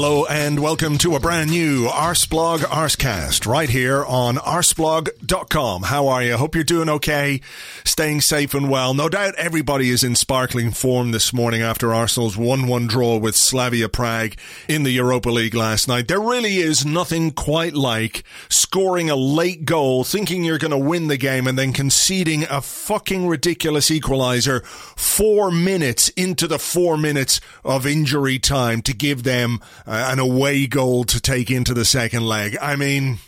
Hello and welcome to a brand new Arseblog Arsecast right here on arseblog.com. How are you? Hope you're doing okay, staying safe and well. No doubt everybody is in sparkling form this morning after Arsenal's 1-1 draw with Slavia Prague in the Europa League last night. There really is nothing quite like scoring a late goal, thinking you're going to win the game and then conceding a fucking ridiculous equalizer 4 minutes into the 4 minutes of injury time to give them uh, an away goal to take into the second leg. I mean,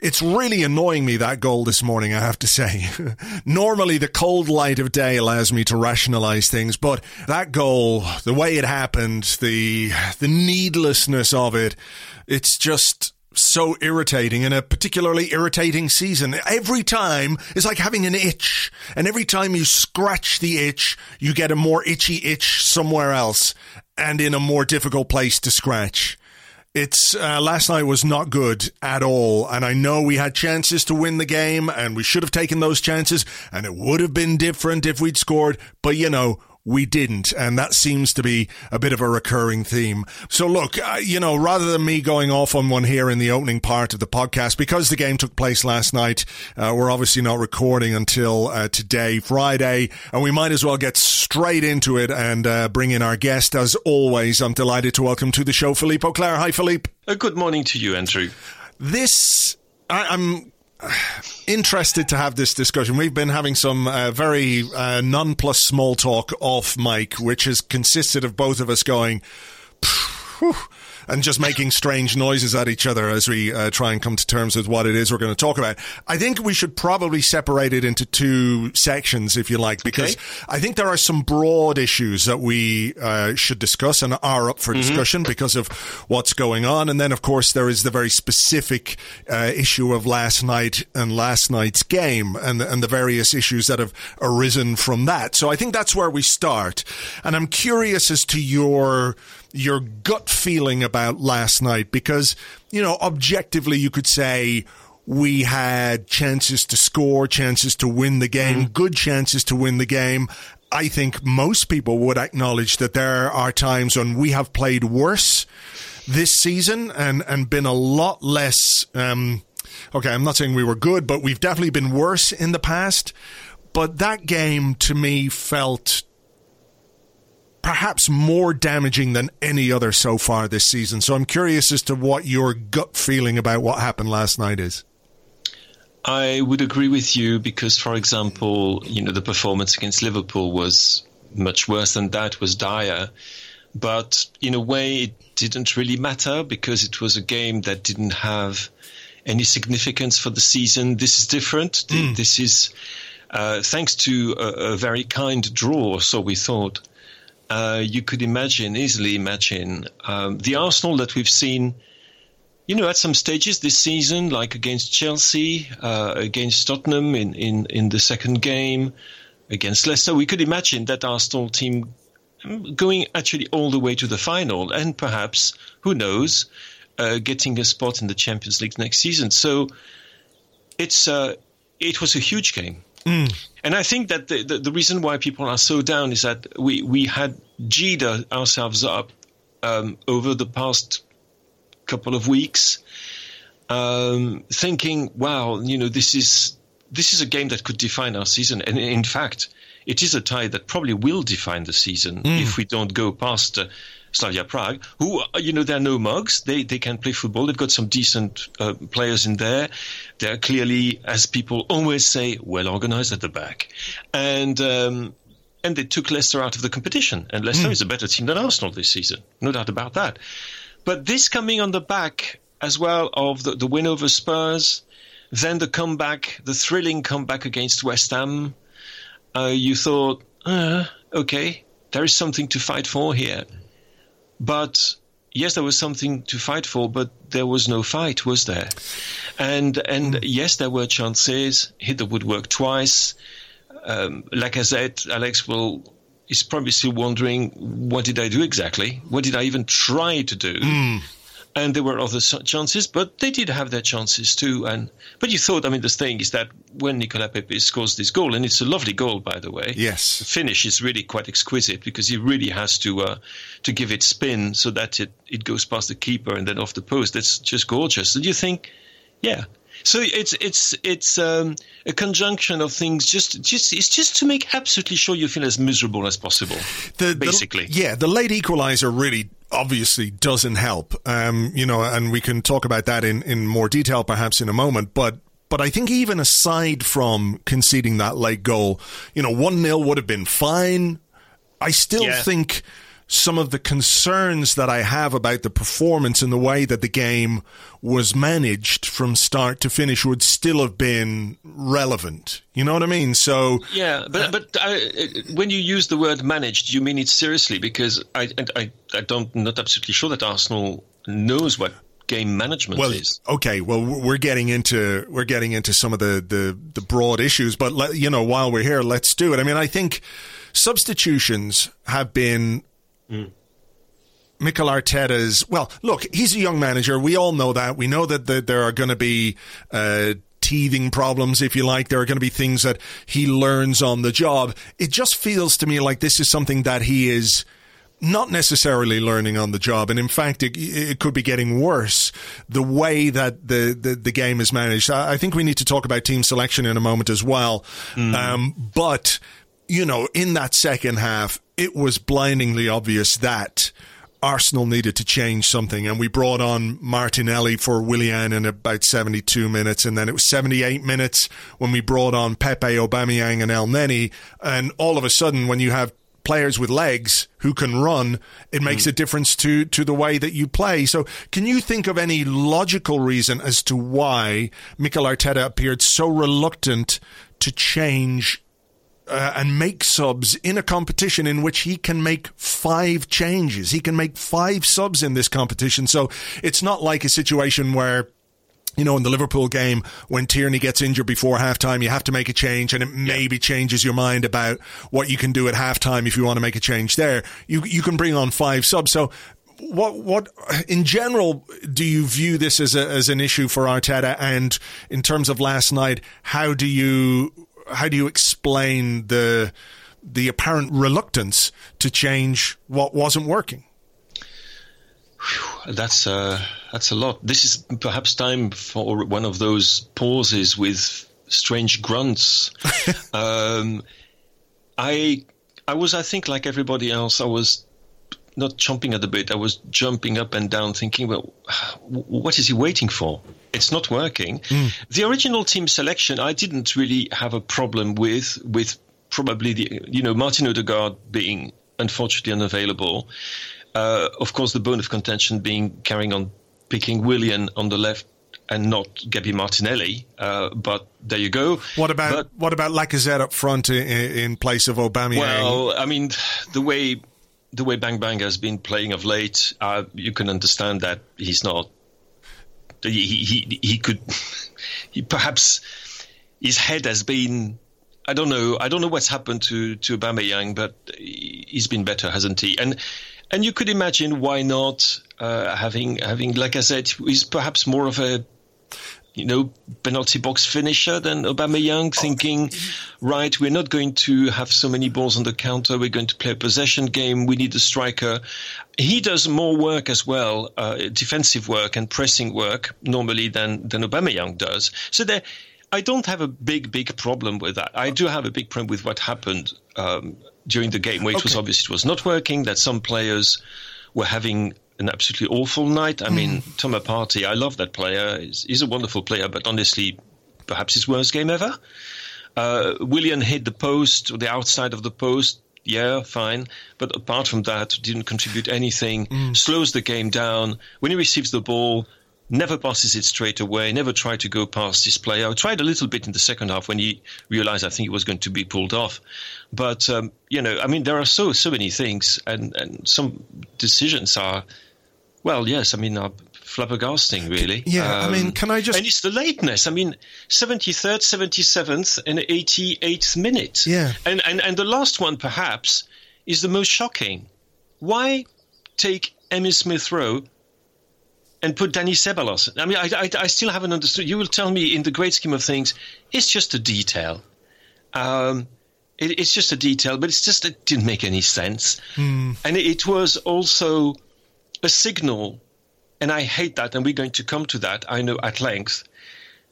it's really annoying me that goal this morning, I have to say. Normally, the cold light of day allows me to rationalize things, but that goal, the way it happened, the the needlessness of it, it's just so irritating in a particularly irritating season. Every time is like having an itch, and every time you scratch the itch, you get a more itchy itch somewhere else and in a more difficult place to scratch. It's uh, last night was not good at all, and I know we had chances to win the game, and we should have taken those chances, and it would have been different if we'd scored. But you know, we didn't. And that seems to be a bit of a recurring theme. So look, uh, you know, rather than me going off on one here in the opening part of the podcast, because the game took place last night, uh, we're obviously not recording until uh, today, Friday, and we might as well get straight into it and uh, bring in our guest. As always, I'm delighted to welcome to the show Philippe Auclair. Hi, Philippe. Uh, good morning to you, Andrew. This, I, I'm interested to have this discussion. We've been having some uh, very uh, non-plus small talk off mic, which has consisted of both of us going. Phew, and just making strange noises at each other as we uh, try and come to terms with what it is we're going to talk about. I think we should probably separate it into two sections, if you like, because okay. I think there are some broad issues that we uh, should discuss and are up for mm-hmm. discussion because of what's going on. And then, of course, there is the very specific uh, issue of last night and last night's game and, and the various issues that have arisen from that. So I think that's where we start. And I'm curious as to your your gut feeling about last night because, you know, objectively you could say we had chances to score, chances to win the game, mm. good chances to win the game. I think most people would acknowledge that there are times when we have played worse this season and, and been a lot less, um, okay, I'm not saying we were good, but we've definitely been worse in the past. But that game to me felt perhaps more damaging than any other so far this season. So I'm curious as to what your gut feeling about what happened last night is. I would agree with you because, for example, you know the performance against Liverpool was much worse than that. Was dire, but in a way it didn't really matter because it was a game that didn't have any significance for the season. This is different. Mm. This is uh, thanks to a, a, very kind draw, so we thought uh, you could imagine, easily imagine, um, the Arsenal that we've seen, you know, at some stages this season, like against Chelsea, uh, against Tottenham in, in, in the second game, against Leicester. We could imagine that Arsenal team going actually all the way to the final and perhaps, who knows, uh, getting a spot in the Champions League next season. So it's uh, it was a huge game. Mm. And I think that the, the, the, reason why people are so down is that we, we had G'd ourselves up um, over the past couple of weeks, um, thinking, wow, you know, this is this is a game that could define our season. And in fact, it is a tie that probably will define the season mm. if we don't go past uh, Slavia Prague, who, uh, you know, they're no mugs. They, they can play football. They've got some decent uh, players in there. They're clearly, as people always say, well organized at the back. And, um, and they took Leicester out of the competition. And Leicester mm. is a better team than Arsenal this season. No doubt about that. But this coming on the back as well of the, the win over Spurs, then the comeback, the thrilling comeback against West Ham, uh, you thought, uh, okay, there is something to fight for here. But yes, there was something to fight for, but there was no fight, was there? And and mm. yes, there were chances. Hit the woodwork twice. Um, like I said, Alex will is probably still wondering what did I do exactly? What did I even try to do? Mm and there were other chances, but they did have their chances too. And but you thought, I mean, the thing is that when Nicolas Pepe scores this goal, and it's a lovely goal, by the way. Yes, the finish is really quite exquisite because he really has to uh, to give it spin so that it it goes past the keeper and then off the post. That's just gorgeous. And you think, yeah. So it's it's it's um, a conjunction of things. Just just it's just to make absolutely sure you feel as miserable as possible. The, basically, the, yeah. The late equalizer really obviously doesn't help. Um, you know, and we can talk about that in, in more detail perhaps in a moment. But but I think even aside from conceding that late goal, you know, one 0 would have been fine. I still yeah. think some of the concerns that I have about the performance and the way that the game was managed from start to finish would still have been relevant. You know what I mean? So yeah, but uh, but I, when you use the word managed, you mean it seriously because I I I don't not absolutely sure that Arsenal knows what game management well, is. Okay, well we're getting into we're getting into some of the the, the broad issues, but let, you know while we're here, let's do it. I mean, I think substitutions have been Mm. Mikel Arteta's well, look, he's a young manager. We all know that. We know that the, there are going to be uh, teething problems, if you like. There are going to be things that he learns on the job. It just feels to me like this is something that he is not necessarily learning on the job, and in fact, it, it could be getting worse. The way that the, the, the, game is managed. I, I think we need to talk about team selection in a moment as well. Mm. Um, but you know, in that second half, it was blindingly obvious that Arsenal needed to change something, and we brought on Martinelli for Willian in about 72 minutes, and then it was 78 minutes when we brought on Pepe, Aubameyang, and Elneny, and all of a sudden, when you have players with legs who can run, it makes mm. a difference to to the way that you play. So, can you think of any logical reason as to why Mikel Arteta appeared so reluctant to change uh, and make subs in a competition in which he can make five changes. He can make five subs in this competition. So it's not like a situation where you know, in the Liverpool game, when Tierney gets injured before halftime, you have to make a change, and it maybe changes your mind about what you can do at halftime if you want to make a change there. You you can bring on five subs. So, what what in general do you view this as a, as an issue for Arteta? And in terms of last night, how do you how do you explain the the apparent reluctance to change what wasn't working? That's uh, that's a lot. This is perhaps time for one of those pauses with strange grunts. um, I I was, I think, like everybody else, I was not chomping at the bit. I was jumping up and down, thinking, well, what is he waiting for? It's not working. Mm. The original team selection, I didn't really have a problem with, with probably the, you know, Martin Odegaard being unfortunately unavailable. Uh, of course, the bone of contention being carrying on picking Willian on the left and not Gabi Martinelli. Uh, but there you go. What about but, what about Lacazette up front in, in place of Aubameyang? Well, I mean, the way the way Bang Bang has been playing of late, uh, you can understand that he's not. He he he could. He perhaps his head has been. I don't know. I don't know what's happened to to Aubameyang, but he's been better, hasn't he? And and you could imagine why not uh, having having like I said, he's perhaps more of a you know, penalty box finisher than Aubameyang, thinking, right, we're not going to have so many balls on the counter. We're going to play a possession game. We need a striker. He does more work as well, uh, defensive work and pressing work normally than than Aubameyang does. So there, I don't have a big big problem with that. I do have a big problem with what happened um, during the game, where it okay. was obvious it was not working. That some players were having an absolutely awful night. I mean, Thomas Partey, I love that player. He's, he's, a wonderful player, but honestly, perhaps his worst game ever. Uh, Willian hit the post, the outside of the post. Yeah, fine. But apart from that, didn't contribute anything. Mm. Slows the game down. When he receives the ball, never passes it straight away, never tried to go past his player. I tried a little bit in the second half when he realized I think it was going to be pulled off. But, um, you know, I mean, there are so, so many things, and, and some decisions are, well, yes, I mean, are flabbergasting, really. Yeah, um, I mean, um, can I just. And it's the lateness. I mean, 73rd, 77th, and 88th minute. Yeah. And, and, and the last one, perhaps, is the most shocking. Why take Emile Smith Rowe and put Dani Ceballos. I mean, I, I, I, still haven't understood. You will tell me, in the great scheme of things, it's just a detail. Um, it, it's just a detail, but it's just it didn't make any sense. Mm. And it, it was also a signal, and I hate that, and we're going to come to that. I know at length.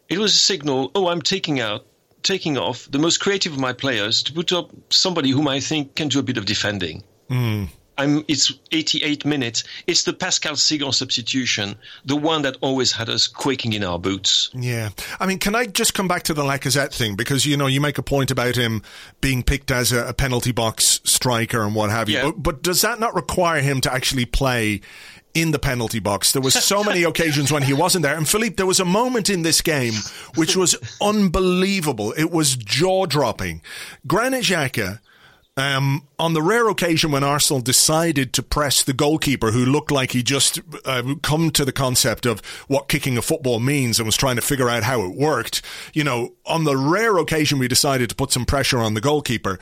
It was a signal. Oh, I'm taking out, taking off the most creative of my players to put up somebody whom I think can do a bit of defending. Mm. I'm, it's 88 minutes. It's the Pascal Cygan substitution, the one that always had us quaking in our boots. Yeah. I mean, can I just come back to the Lacazette thing? Because, you know, you make a point about him being picked as a, a penalty box striker and what have you. Yeah. But, but does that not require him to actually play in the penalty box. There was so many occasions when he wasn't there. And Philippe, there was a moment in this game which was unbelievable. It was jaw dropping. Granit Xhaka um, on the rare occasion when Arsenal decided to press the goalkeeper, who looked like he just uh, come to the concept of what kicking a football means and was trying to figure out how it worked, you know, on the rare occasion we decided to put some pressure on the goalkeeper,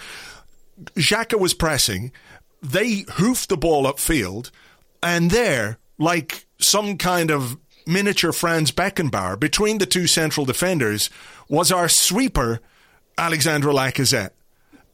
Xhaka was pressing. They hoofed the ball upfield, and there, like some kind of miniature Franz Beckenbauer, between the two central defenders, was our sweeper, Alexandre Lacazette.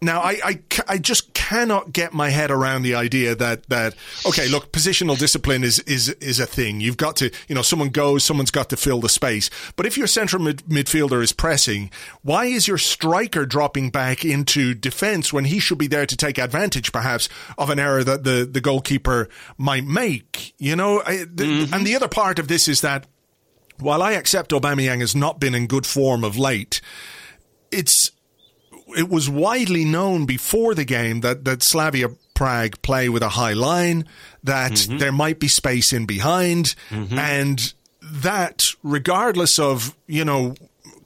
Now, I, I, I, just cannot get my head around the idea that, that, okay, look, positional discipline is, is, is a thing. You've got to, you know, someone goes, someone's got to fill the space. But if your central mid- midfielder is pressing, why is your striker dropping back into defense when he should be there to take advantage, perhaps, of an error that the, the goalkeeper might make? You know, I, mm-hmm. and the other part of this is that while I accept Aubameyang has not been in good form of late, it's, it was widely known before the game that, that Slavia Prague play with a high line, that mm-hmm. there might be space in behind, mm-hmm. and that, regardless of, you know,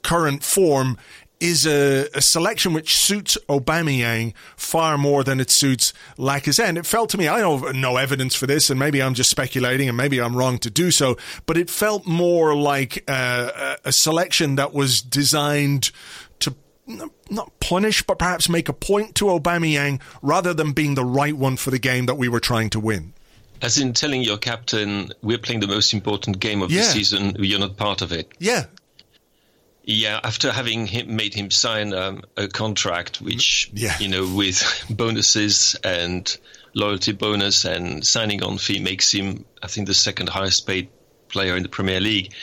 current form, is a, a, selection which suits Aubameyang far more than it suits Lacazette. And it felt to me, I have no evidence for this, and maybe I'm just speculating, and maybe I'm wrong to do so, but it felt more like uh, a selection that was designed not punish, but perhaps make a point to Aubameyang rather than being the right one for the game that we were trying to win. As in telling your captain, we're playing the most important game of yeah. the season, you're not part of it. Yeah. Yeah, after having him, made him sign um, a contract, which, yeah. you know, with bonuses and loyalty bonus and signing on fee makes him, I think, the second highest paid player in the Premier League.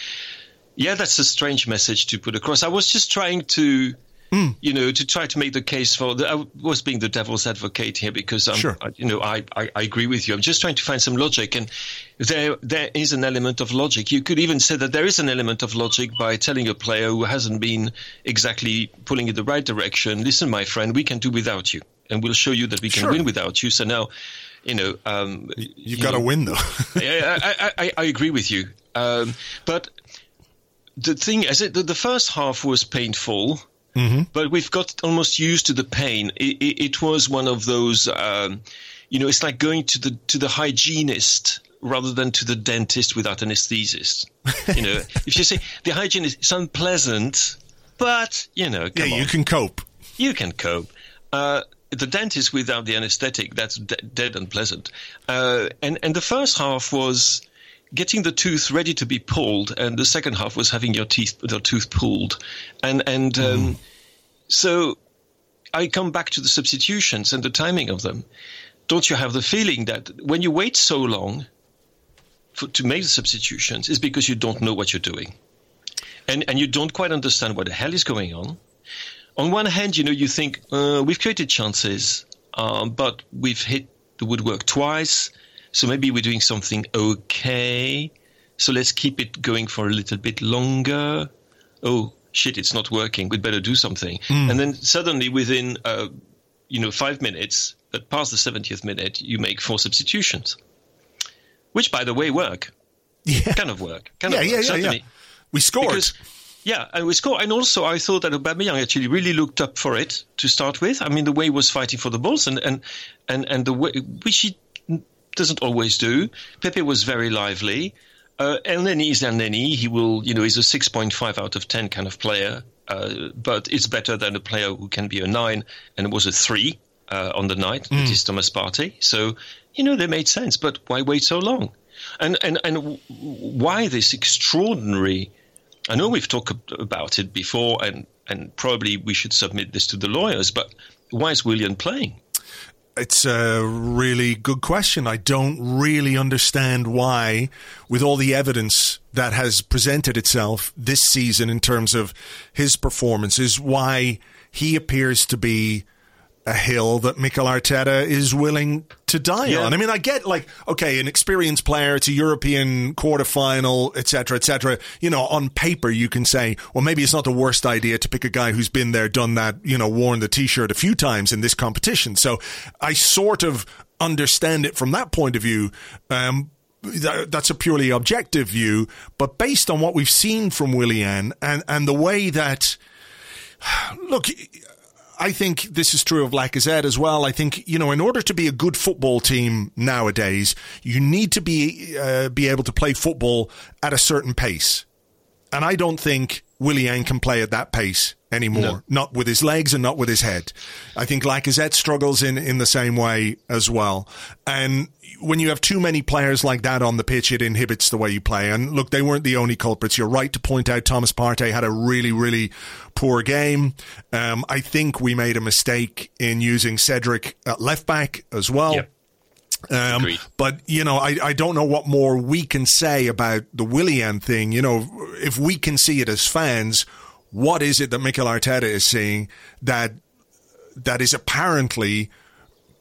Yeah, that's a strange message to put across. I was just trying to Mm. You know, to try to make the case for. The, I was being the devil's advocate here because, I'm, sure. I, you know, I, I, I, agree with you. I'm just trying to find some logic, and there there is an element of logic. You could even say that there is an element of logic by telling a player who hasn't been exactly pulling in the right direction, "Listen, my friend, we can do without you, and we'll show you that we can sure. win without you." So now, you know, um, you've you got to win, though. I, I, I, agree with you, um, but the thing is, it, the, the first half was painful Mm-hmm. But we've got almost used to the pain. It, it, it was one of those, um, you know, it's like going to the to the hygienist rather than to the dentist without anesthetist. you know, if you say the hygienist, it's unpleasant, but you know, yeah, on. you can cope. You can cope. Uh, the dentist without the anesthetic, that's de- dead unpleasant. Uh, and and the first half was getting the tooth ready to be pulled, and the second half was having your teeth your tooth pulled, and and um, mm. so I come back to the substitutions and the timing of them. Don't you have the feeling that when you wait so long for, to make the substitutions, is because you don't know what you're doing, and and you don't quite understand what the hell is going on. On one hand, you know, you think uh, we've created chances, um, but we've hit the woodwork twice So maybe we're doing something okay. So let's keep it going for a little bit longer. Oh shit, it's not working. We'd better do something. Mm. And then suddenly, within uh, you know five minutes, but past the 70th minute, you make four substitutions, which, by the way, work. Yeah. Kind of work. Kind yeah, of work, yeah, yeah, yeah. We scored. Because, yeah, and we scored. And also, I thought that Aubameyang actually really looked up for it to start with. I mean, the way he was fighting for the balls and, and, and, and the way, which he doesn't always do. Pepe was very lively. Uh, Elneny is Elneny. He will, you know, he's a 6.5 out of 10 kind of player. Uh, but it's better than a player who can be a 9 and was a 3 uh, on the night, mm. that is Thomas Partey. So, you know, they made sense. But why wait so long? And, and, and why this extraordinary I know we've talked about it before, and, and probably we should submit this to the lawyers, but why is Willian playing? It's a really good question. I don't really understand why, with all the evidence that has presented itself this season in terms of his performances, why he appears to be a hill that Mikel Arteta is willing to die yeah. on. I mean, I get like, okay, an experienced player, it's a European quarterfinal, etc., etc. You know, on paper, you can say, well, maybe it's not the worst idea to pick a guy who's been there, done that, you know, worn the t-shirt a few times in this competition. So I sort of understand it from that point of view. Um, that's a purely objective view, but based on what we've seen from Willian and, and the way that, look, I think this is true of Lacazette as well. I think you know, in order to be a good football team nowadays, you need to be uh, be able to play football at a certain pace, and I don't think Willian can play at that pace anymore. No. Not with his legs and not with his head. I think Lacazette struggles in in the same way as well, and when you have too many players like that on the pitch, it inhibits the way you play. And look, they weren't the only culprits. You're right to point out Thomas Partey had a really, really poor game. Um, I think we made a mistake in using Cedric at left back as well. Yep. Um, but you know, I, I don't know what more we can say about the Willian thing. You know, if we can see it as fans, what is it that Mikel Arteta is seeing that that is apparently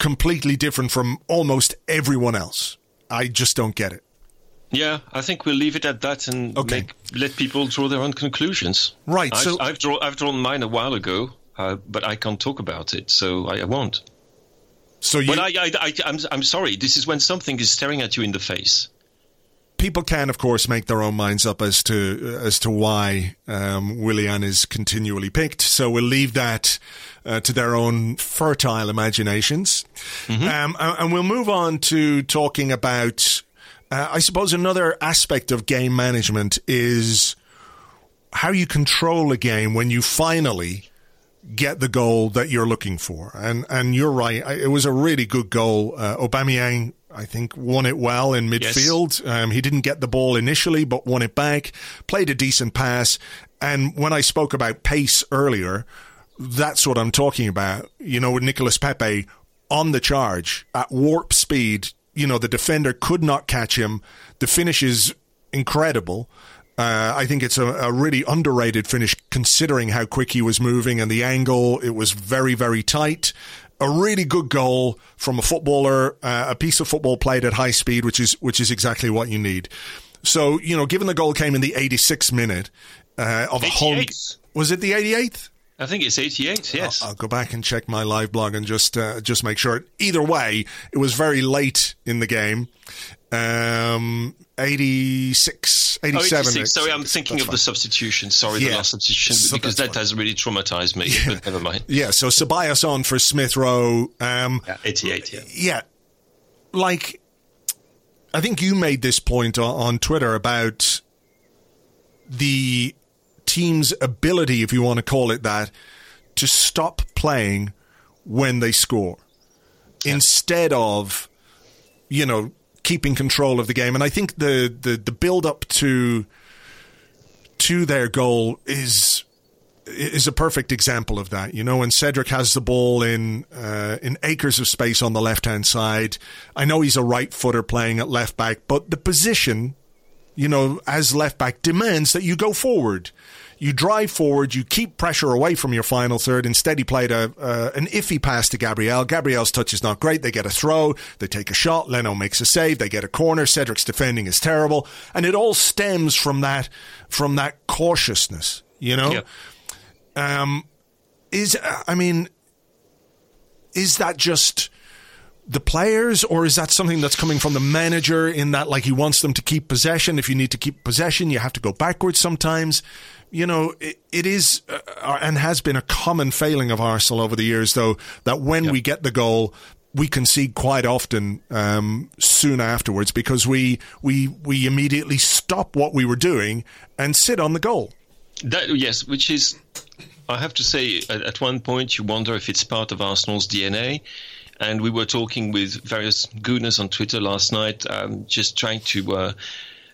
completely different from almost everyone else. I just don't get it. Yeah, I think we'll leave it at that and okay. make, let people draw their own conclusions. Right. I've, so I've, draw, I've drawn mine a while ago, uh, but I can't talk about it, so I, I won't. So you, but I, I, I, I'm, I'm sorry. This is when something is staring at you in the face people can, of course, make their own minds up as to as to why um, Willian is continually picked. So we'll leave that uh, to their own fertile imaginations, mm-hmm. um, and we'll move on to talking about. Uh, I suppose another aspect of game management is how you control a game when you finally get the goal that you're looking for. And and you're right, it was a really good goal. Uh, Aubameyang I think won it well in midfield. Yes. Um, he didn't get the ball initially, but won it back. Played a decent pass. And when I spoke about pace earlier, that's what I'm talking about. You know, with Nicolas Pepe on the charge at warp speed, you know, the defender could not catch him. The finish is incredible. Uh, I think it's a, a, really underrated finish considering how quick he was moving and the angle. It was very, very tight a really good goal from a footballer, uh, a piece of football played at high speed, which is which is exactly what you need. So you know, given the goal came in the 86th minute uh, of a home, was it the 88th? I think it's 88. Yes, I'll, I'll, go back and check my live blog and just uh, just make sure. Either way, it was very late in the game. Um, 86, 87. Oh, 86. Sorry, I'm thinking of fine. the substitution. Sorry, yeah. the last substitution, so because that fine. has really traumatized me. Yeah. But never mind. Yeah, so Ceballos on for Smith Rowe. Um, yeah, 88, yeah. Yeah. Like, I think you made this point on, on Twitter about the team's ability, if you want to call it that, to stop playing when they score. Yeah. Instead of, you know, keeping control of the game. And I think the the, the build up to to their goal is is a perfect example of that. You know, when Cedric has the ball in uh, in acres of space on the left hand side, I know he's a right footer playing at left back, but the position you know, as left back demands that you go forward. You drive forward, you keep pressure away from your final third. Instead, he played a uh, an iffy pass to Gabriel. Gabriel's touch is not great. They get a throw, they take a shot. Leno makes a save. They get a corner. Cedric's defending is terrible, and it all stems from that from that cautiousness. You know, um, is I mean, is that just the players, or is that something that's coming from the manager in that, like, he wants them to keep possession? If you need to keep possession, you have to go backwards sometimes. You know, it, it is uh, and has been a common failing of Arsenal over the years, though, that when we get the goal, we concede quite often um, soon afterwards because we we we immediately stop what we were doing and sit on the goal. That yes, which is, I have to say, at, at one point you wonder if it's part of Arsenal's DNA and we were talking with various gooners on Twitter last night, um, just trying to uh,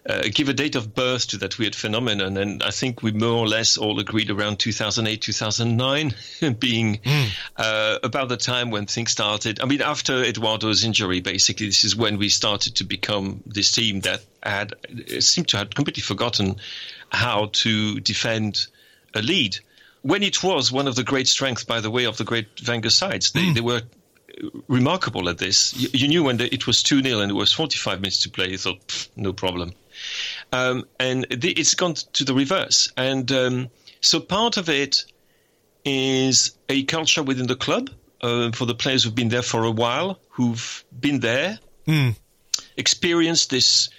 uh, give a date of birth to that weird phenomenon. And I think we more or less all agreed around 2008, 2009 being mm. uh, about the time when things started. I mean, after Eduardo's injury, basically, this is when we started to become this team that had seemed to have completely forgotten how to defend a lead when it was one of the great strengths, by the way, of the great Wenger sides. They, mm. they were remarkable at this. You, you knew when the, it was 2 0 and it was 45 minutes to play, you thought, no problem. Um, and the, it's gone to the reverse. And um, so part of it is a culture within the club uh, for the players who've been there for a while, who've been there, mm. experienced this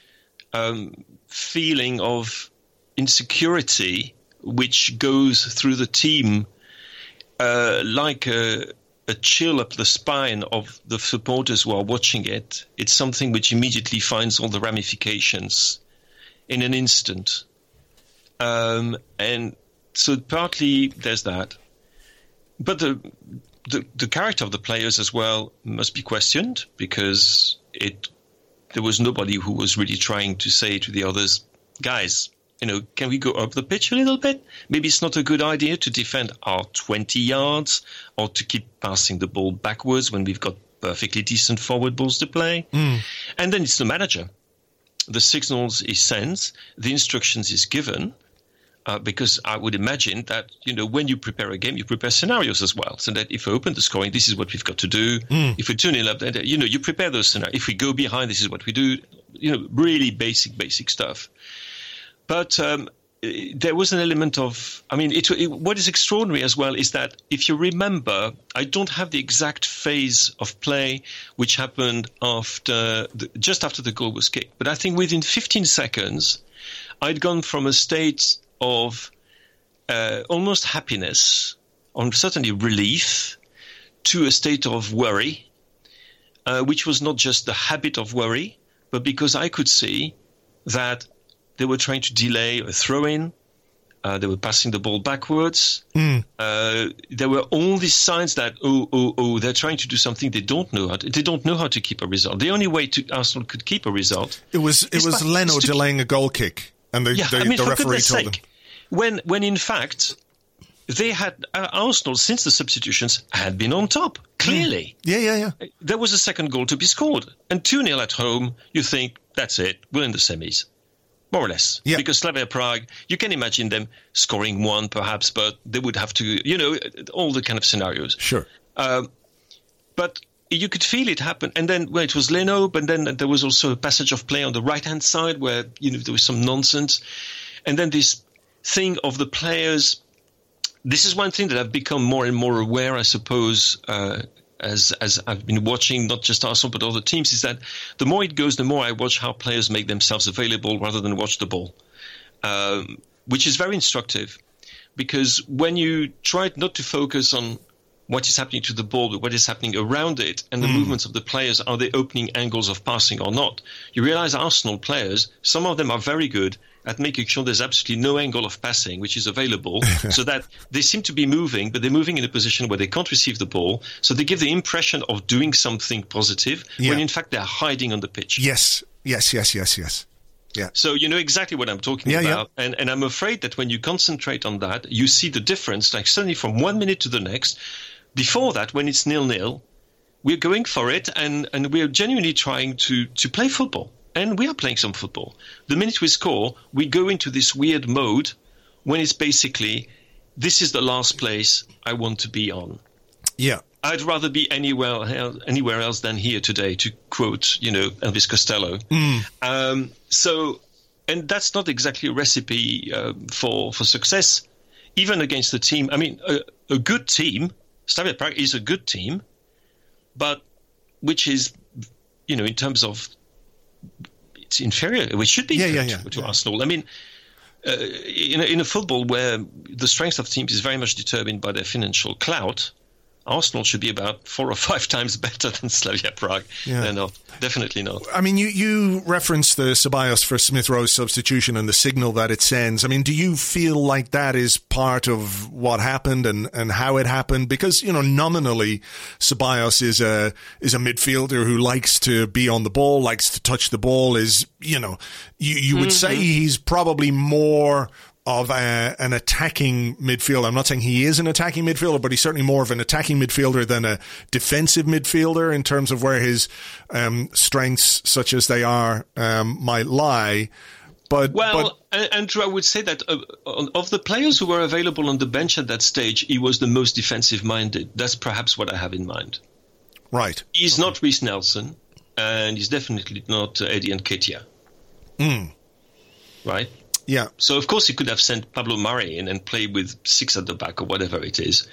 um, feeling of insecurity which goes through the team uh, like a, a chill up the spine of the supporters who are watching it. It's something which immediately finds all the ramifications in an instant. Um, and so partly there's that. But the, the, the character of the players as well must be questioned because it there was nobody who was really trying to say to the others, guys, you know, can we go up the pitch a little bit? Maybe it's not a good idea to defend our 20 yards or to keep passing the ball backwards when we've got perfectly decent forward balls to play. Mm. And then it's the manager. The signals is sent, the instructions is given, uh, because I would imagine that you know when you prepare a game, you prepare scenarios as well, so that if we open the scoring, this is what we've got to do. Mm. If we turn it up, you know you prepare those scenarios. If we go behind, this is what we do. You know, really basic, basic stuff. But um, there was an element of, I mean, it, it, what is extraordinary as well is that if you remember, I don't have the exact phase of play which happened after, the, just after the goal was kicked, but I think within 15 seconds, I'd gone from a state of uh, almost happiness, or certainly relief, to a state of worry, uh, which was not just the habit of worry, but because I could see that they were trying to delay a throw in. Uh, they were passing the ball backwards. Mm. Uh, there were all these signs that oh oh oh they're trying to do something they don't know how to, they don't know how to keep a result. The only way to Arsenal could keep a result it was it was Leno delaying a goal kick, and the, yeah, the, I mean, the referee told sake, them when when in fact they had uh, Arsenal since the substitutions had been on top clearly. Mm. Yeah, yeah, yeah. There was a second goal to be scored, and two 0 at home. You think that's it? We're in the semis more or less. Yeah. Because Slavia Prague, you can imagine them scoring one perhaps, but they would have to, you know, all the kind of scenarios. Sure. Uh, but you could feel it happen. And then well, it was Leno, but then there was also a passage of play on the right hand side where, you know, there was some nonsense. And then this thing of the players. This is one thing that I've become more and more aware, I suppose, uh, as as I've been watching not just Arsenal but other teams is that the more it goes, the more I watch how players make themselves available rather than watch the ball, um, which is very instructive. Because when you try not to focus on what is happening to the ball, but what is happening around it, and the mm. movements of the players, are they opening angles of passing or not? You realize Arsenal players, some of them are very good, at making sure there's absolutely no angle of passing which is available so that they seem to be moving, but they're moving in a position where they can't receive the ball. So they give the impression of doing something positive yeah. when in fact they're hiding on the pitch. Yes, yes, yes, yes, yes. Yeah. So you know exactly what I'm talking yeah, about. Yeah. And, and I'm afraid that when you concentrate on that, you see the difference, like suddenly from one minute to the next. Before that, when it's nil nil, we're going for it and, and we're genuinely trying to, to play football and we are playing some football. The minute we score, we go into this weird mode when it's basically this is the last place I want to be on. Yeah. I'd rather be anywhere else, anywhere else than here today, to quote, you know, Elvis Costello. Mm. Um, so, and that's not exactly a recipe uh, for for success, even against the team. I mean, a, a good team, Slavia Prague is a good team, but which is, you know, in terms of it's inferior, which should be yeah, yeah, yeah, to. Arsenal. I mean, uh, in, a, in a football where the strength of teams is very much determined by their financial clout, Arsenal should be about four or five times better than Slavia Prague. Yeah. They're not. Definitely not. I mean, you, you referenced the Ceballos for Smith Rowe's substitution and the signal that it sends. I mean, do you feel like that is part of what happened and, and how it happened? Because, you know, nominally, Ceballos is a, is a midfielder who likes to be on the ball, likes to touch the ball, is, you know, you, you would mm-hmm. say he's probably more of a, an attacking midfielder. I'm not saying he is an attacking midfielder, but he's certainly more of an attacking midfielder than a defensive midfielder in terms of where his um, strengths, such as they are, um, might lie. But Well, but, Andrew, I would say that uh, of the players who were available on the bench at that stage, he was the most defensive minded. That's perhaps what I have in mind. right, He's not Reiss Nelson, and he's definitely not uh, Eddie Nketiah. Right? Yeah, So, of course, he could have sent Pablo Marí in and played with six at the back or whatever it is.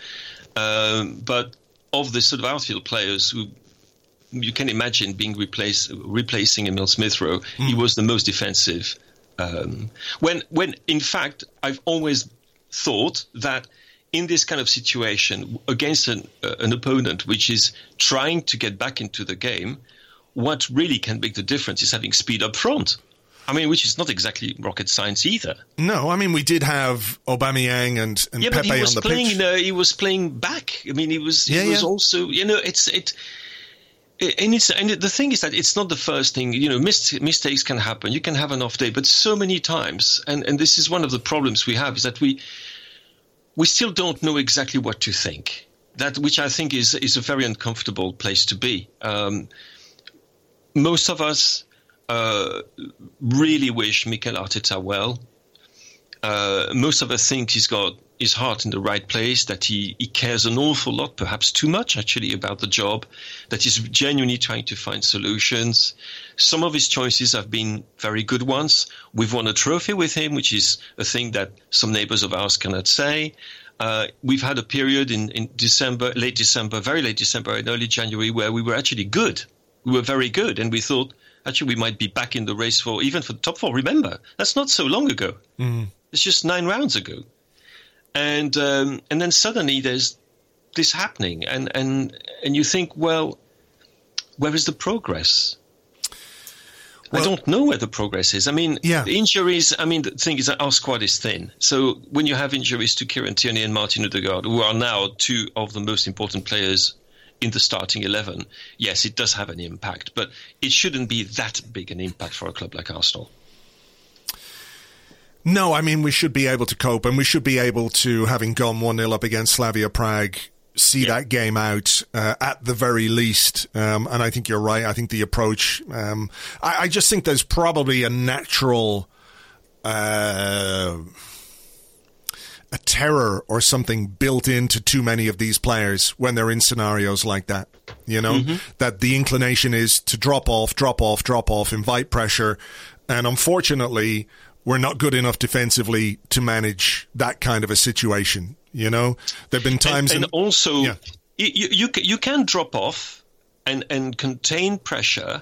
Um, but of the sort of outfield players who you can imagine being replaced, replacing Emile Smith Rowe, he was the most defensive. Um, when, when in fact, I've always thought that in this kind of situation against an, uh, an opponent which is trying to get back into the game, what really can make the difference is having speed up front. I mean, which is not exactly rocket science either. no, I mean we did have Aubameyang and, and Yeah, but Pepe he was on the playing. pitch. Uh, he was playing back. I mean, he was. Yeah, he was yeah. also. You know, it's it. And it's and the thing is that it's not the first thing. You know, mis- mistakes can happen. You can have an off day, but so many times, and and this is one of the problems we have is that we we still don't know exactly what to think. That which I think is is a very uncomfortable place to be. Um, most of us uh, really wish Mikel Arteta well. Uh, most of us think he's got his heart in the right place, that he, he cares an awful lot, perhaps too much actually, about the job, that he's genuinely trying to find solutions. Some of his choices have been very good ones. We've won a trophy with him, which is a thing that some neighbors of ours cannot say. Uh, we've had a period in, in December, late December, very late December and early January where we were actually good. We were very good, and we thought actually we might be back in the race for even for the top four. Remember, that's not so long ago. It's just nine rounds ago, and um, and then suddenly there's this happening, and and and you think, well, where is the progress? I don't know where the progress is. I mean, Yeah. the injuries. I mean, the thing is that our squad is thin. So when you have injuries to Kieran Tierney and Martin Odegaard, who are now two of the most important players in the starting eleven, yes, it does have an impact, but it shouldn't be that big an impact for a club like Arsenal. No, I mean we should be able to cope, and we should be able to, having gone one 0 up against Slavia Prague, see Yeah. that game out uh, at the very least. Um, and I think you're right. I think the approach. Um, I, I just think there's probably a natural. Uh, a terror or something built into too many of these players when they're in scenarios like that. You know, mm-hmm. that the inclination is to drop off, drop off, drop off, invite pressure. And unfortunately, we're not good enough defensively to manage that kind of a situation. You know, there have been times and, in, also Yeah. you, you you you can drop off and and contain pressure.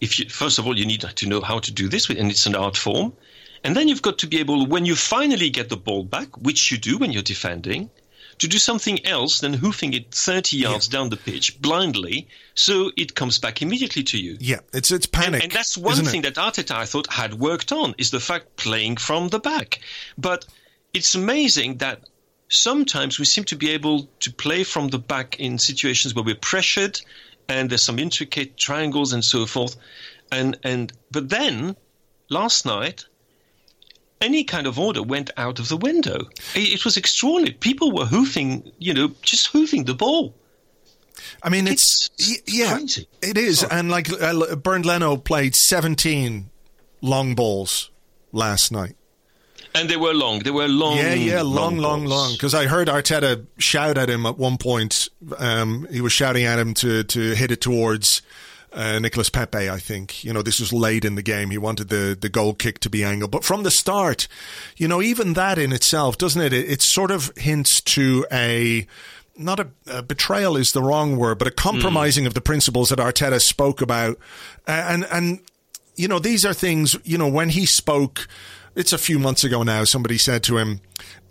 If you first of all you need to know how to do this, and it's an art form, and then you've got to be able when you finally get the ball back, which you do when you're defending, to do something else than hoofing it 30 yards down the pitch blindly, so it comes back immediately to you. yeah, it's it's panic. And that's one isn't it? thing that Arteta, I thought, had worked on is the fact playing from the back. But it's amazing that sometimes we seem to be able to play from the back in situations where we're pressured and there's some intricate triangles and so forth. And and but then last night any kind of order went out of the window. It, it was extraordinary. People were hoofing, you know, just hoofing the ball. I mean, it's, It's yeah, crazy. it is. And like uh, Bernd Leno played 17 long balls last night. And they were long. They were long. Yeah, yeah, long, long, long. Because I heard Arteta shout at him at one point. Um, he was shouting at him to to hit it towards uh, Nicolas Pepe. I think you know this was late in the game. He wanted the the goal kick to be angled, but from the start, you know, even that in itself, doesn't it? It, it sort of hints to a. Not a, a betrayal is the wrong word, but a compromising of the principles that Arteta spoke about, and and you know, these are things, you know, when he spoke, it's a few months ago now, somebody said to him,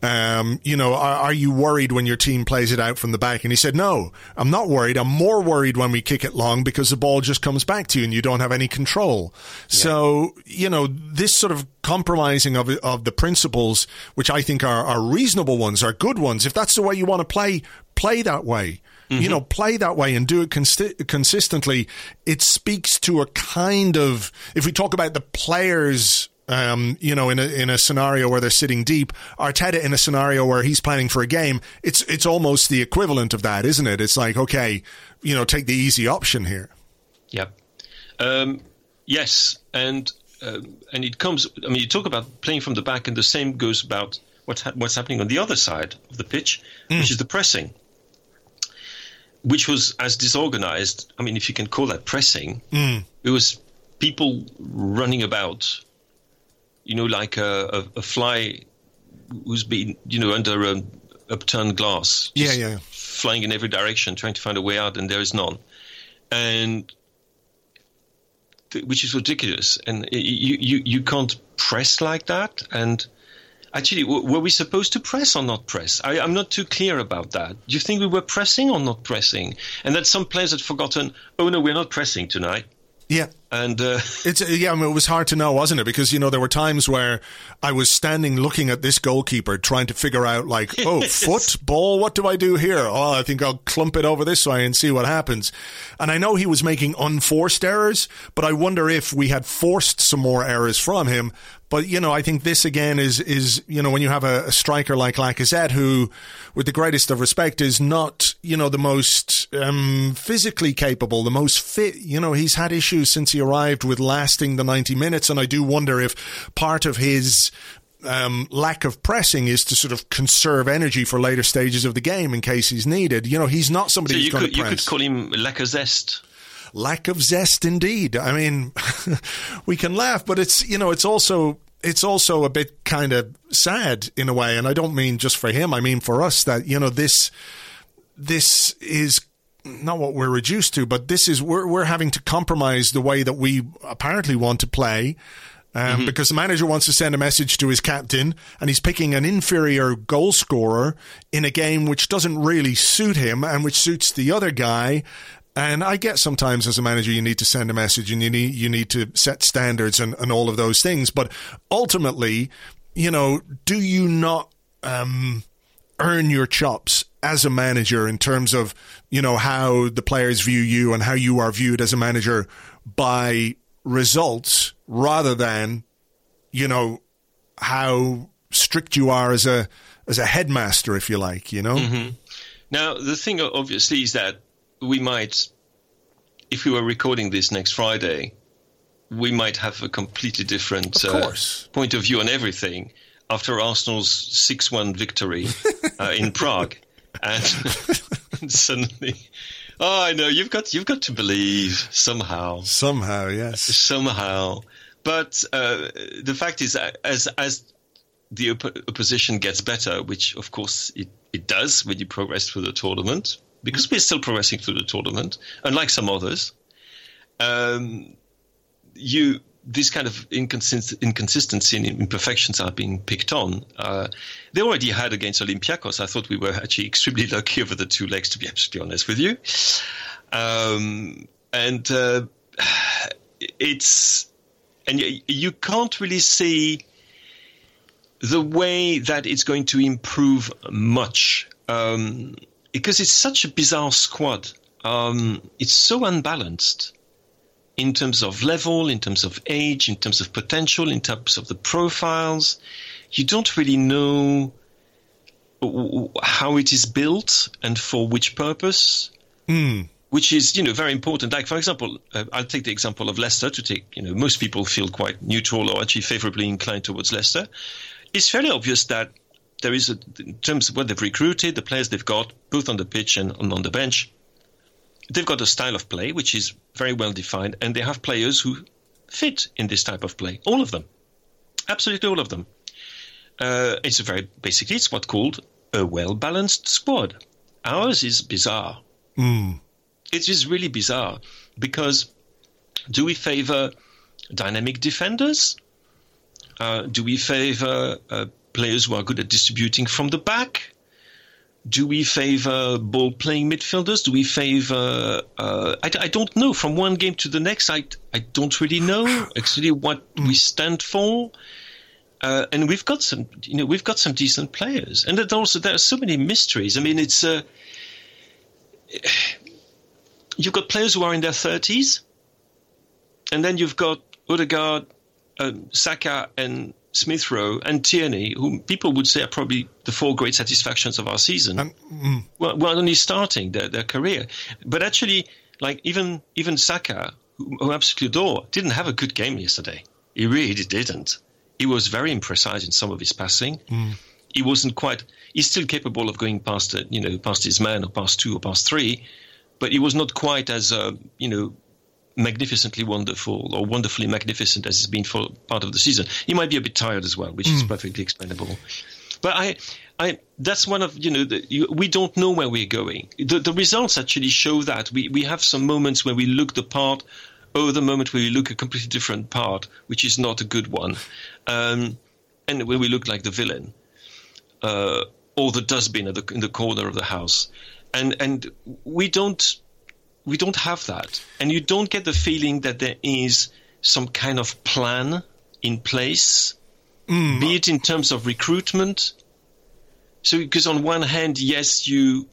um, you know, are, are you worried when your team plays it out from the back? And he said, no, I'm not worried. I'm more worried when we kick it long because the ball just comes back to you and you don't have any control. So, you know, this sort of compromising of, of the principles, which I think are, are reasonable ones, are good ones. If that's the way you want to play, play that way. You know, play that way and do it consti- consistently. It speaks to a kind of, if we talk about the players um, you know, in a in a scenario where they're sitting deep, Arteta in a scenario where he's planning for a game, it's it's almost the equivalent of that, isn't it? It's like, okay, you know, take the easy option here. Yep. Um, yes, and um, and it comes. I mean, you talk about playing from the back, and the same goes about what's ha- what's happening on the other side of the pitch, which is the pressing, which was as disorganized. I mean, if you can call that pressing, it was people running about, you know, like a, a, a fly who's been, you know, under a upturned glass. Yeah, just yeah. Flying in every direction, trying to find a way out, and there is none. And th- which is ridiculous. And you, you, you can't press like that. And actually, w- were we supposed to press or not press? I, I'm not too clear about that. Do you think we were pressing or not pressing? And that some players had forgotten, oh no, we're not pressing tonight. Yeah. And uh, It's yeah, I mean, it was hard to know, wasn't it? Because you know there were times where I was standing looking at this goalkeeper, trying to figure out like, oh, foot, ball, what do I do here? Oh, I think I'll clump it over this way and see what happens. And I know he was making unforced errors, but I wonder if we had forced some more errors from him. But you know, I think this again is is you know when you have a, a striker like Lacazette, who, with the greatest of respect, is not you know the most um, physically capable, the most fit. You know, he's had issues since he arrived with lasting the ninety minutes, and I do wonder if part of his um, lack of pressing is to sort of conserve energy for later stages of the game in case he's needed. You know, he's not somebody so who's you going could to you could call him Lacazette. Lack of zest indeed i mean we can laugh but it's you know it's also it's also a bit kind of sad in a way and i don't mean just for him i mean for us that you know this this is not what we're reduced to but this is we're we're having to compromise the way that we apparently want to play um, because the manager wants to send a message to his captain and he's picking an inferior goal scorer in a game which doesn't really suit him and which suits the other guy. And I get sometimes as a manager you need to send a message and you need you need to set standards and, and all of those things. But ultimately, you know, do you not um, earn your chops as a manager in terms of you know how the players view you and how you are viewed as a manager by results rather than you know how strict you are as a as a headmaster if you like you know Now, the thing obviously is that we might, if we were recording this next Friday, we might have a completely different Of uh, point of view on everything after Arsenal's 6 1 victory uh, in Prague. And suddenly, oh, I know, you've got, you've got to believe somehow somehow yes somehow. But uh, the fact is, uh, as as the op- opposition gets better, which of course it, it does when you progress through the tournament, because we're still progressing through the tournament, unlike some others. Um, you this kind of inconsist- inconsistency and imperfections are being picked on. Uh, they already had against Olympiacos. I thought we were actually extremely lucky over the two legs, to be absolutely honest with you. Um, and uh, it's and you, you can't really see the way that it's going to improve much um, because it's such a bizarre squad. Um, it's so unbalanced in terms of level, in terms of age, in terms of potential, in terms of the profiles. You don't really know how it is built and for which purpose. Mm. Which is, you know, very important. Like, for example, uh, I'll take the example of Leicester to take, you know, most people feel quite neutral or actually favorably inclined towards Leicester. It's fairly obvious that there is, a, in terms of what they've recruited, the players they've got, both on the pitch and on the bench, they've got a style of play which is very well defined, and they have players who fit in this type of play. All of them, absolutely all of them. Uh, it's a very basically it's what's called a well balanced squad. Ours is bizarre. Mm. It is really bizarre because do we favor dynamic defenders? Uh, do we favor uh, players who are good at distributing from the back? Do we favor ball playing midfielders? Do we favor? Uh, I, I, don't know. From one game to the next, I I don't really know actually what we stand for. Uh, and we've got some, you know, we've got some decent players, and also there are so many mysteries. I mean, it's uh, you've got players who are in their thirties, and then you've got Odegaard, um, Saka, and Smith Rowe and Tierney, whom people would say are probably the four great satisfactions of our season, um, mm. well, well, only starting their, their career. But actually, like even even Saka, who, who absolutely adore, didn't have a good game yesterday. He really didn't. He was very imprecise in some of his passing. Mm. He wasn't quite. He's still capable of going past, you know, past his man or past two or past three, but he was not quite as, uh, you know, magnificently wonderful or wonderfully magnificent as he's been for part of the season. He might be a bit tired as well, which mm. is perfectly explainable. But I, I, that's one of you know the, you, we don't know where we're going. The, the results actually show that we we have some moments where we look the part. Oh, the moment where we look a completely different part, which is not a good one, um, and where we look like the villain, uh, or the dustbin the, in the corner of the house, and and we don't we don't have that, and you don't get the feeling that there is some kind of plan in place, mm. be it in terms of recruitment. So, because on one hand, yes, you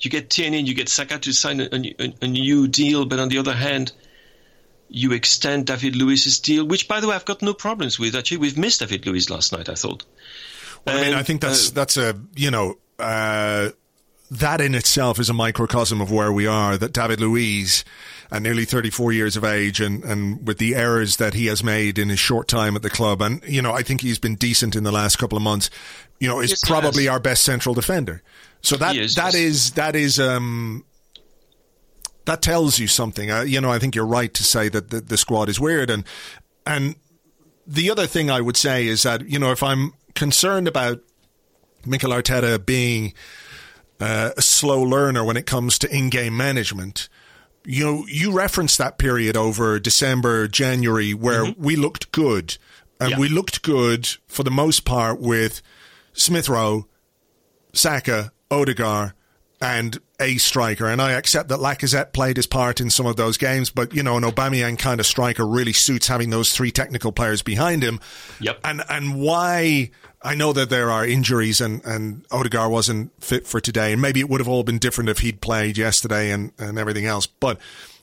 you get Tierney and you get Saka to sign a, a, a, new deal, but on the other hand, you extend David Luiz's deal, which, by the way, I've got no problems with. Actually, we've missed David Luiz last night. I thought. Well, and, I mean, I think that's uh, that's a you know. Uh, that in itself is a microcosm of where we are. That David Luiz, at nearly 34 years of age, and, and with the errors that he has made in his short time at the club, and you know, I think he's been decent in the last couple of months. You know, is yes, probably our best central defender. So that is, that yes. is that is um, that tells you something. Uh, you know, I think you're right to say that the, the squad is weird, and and the other thing I would say is that you know if I'm concerned about Mikel Arteta being uh, a slow learner when it comes to in-game management. You know, you referenced that period over December, January, where mm-hmm. we looked good, and yeah. we looked good for the most part with Smith Rowe, Saka, Odegaard, and a striker. And I accept that Lacazette played his part in some of those games, but you know, an Aubameyang kind of striker really suits having those three technical players behind him. Yep. And and why I know that there are injuries and, and Odegaard wasn't fit for today, and maybe it would have all been different if he'd played yesterday and, and everything else. But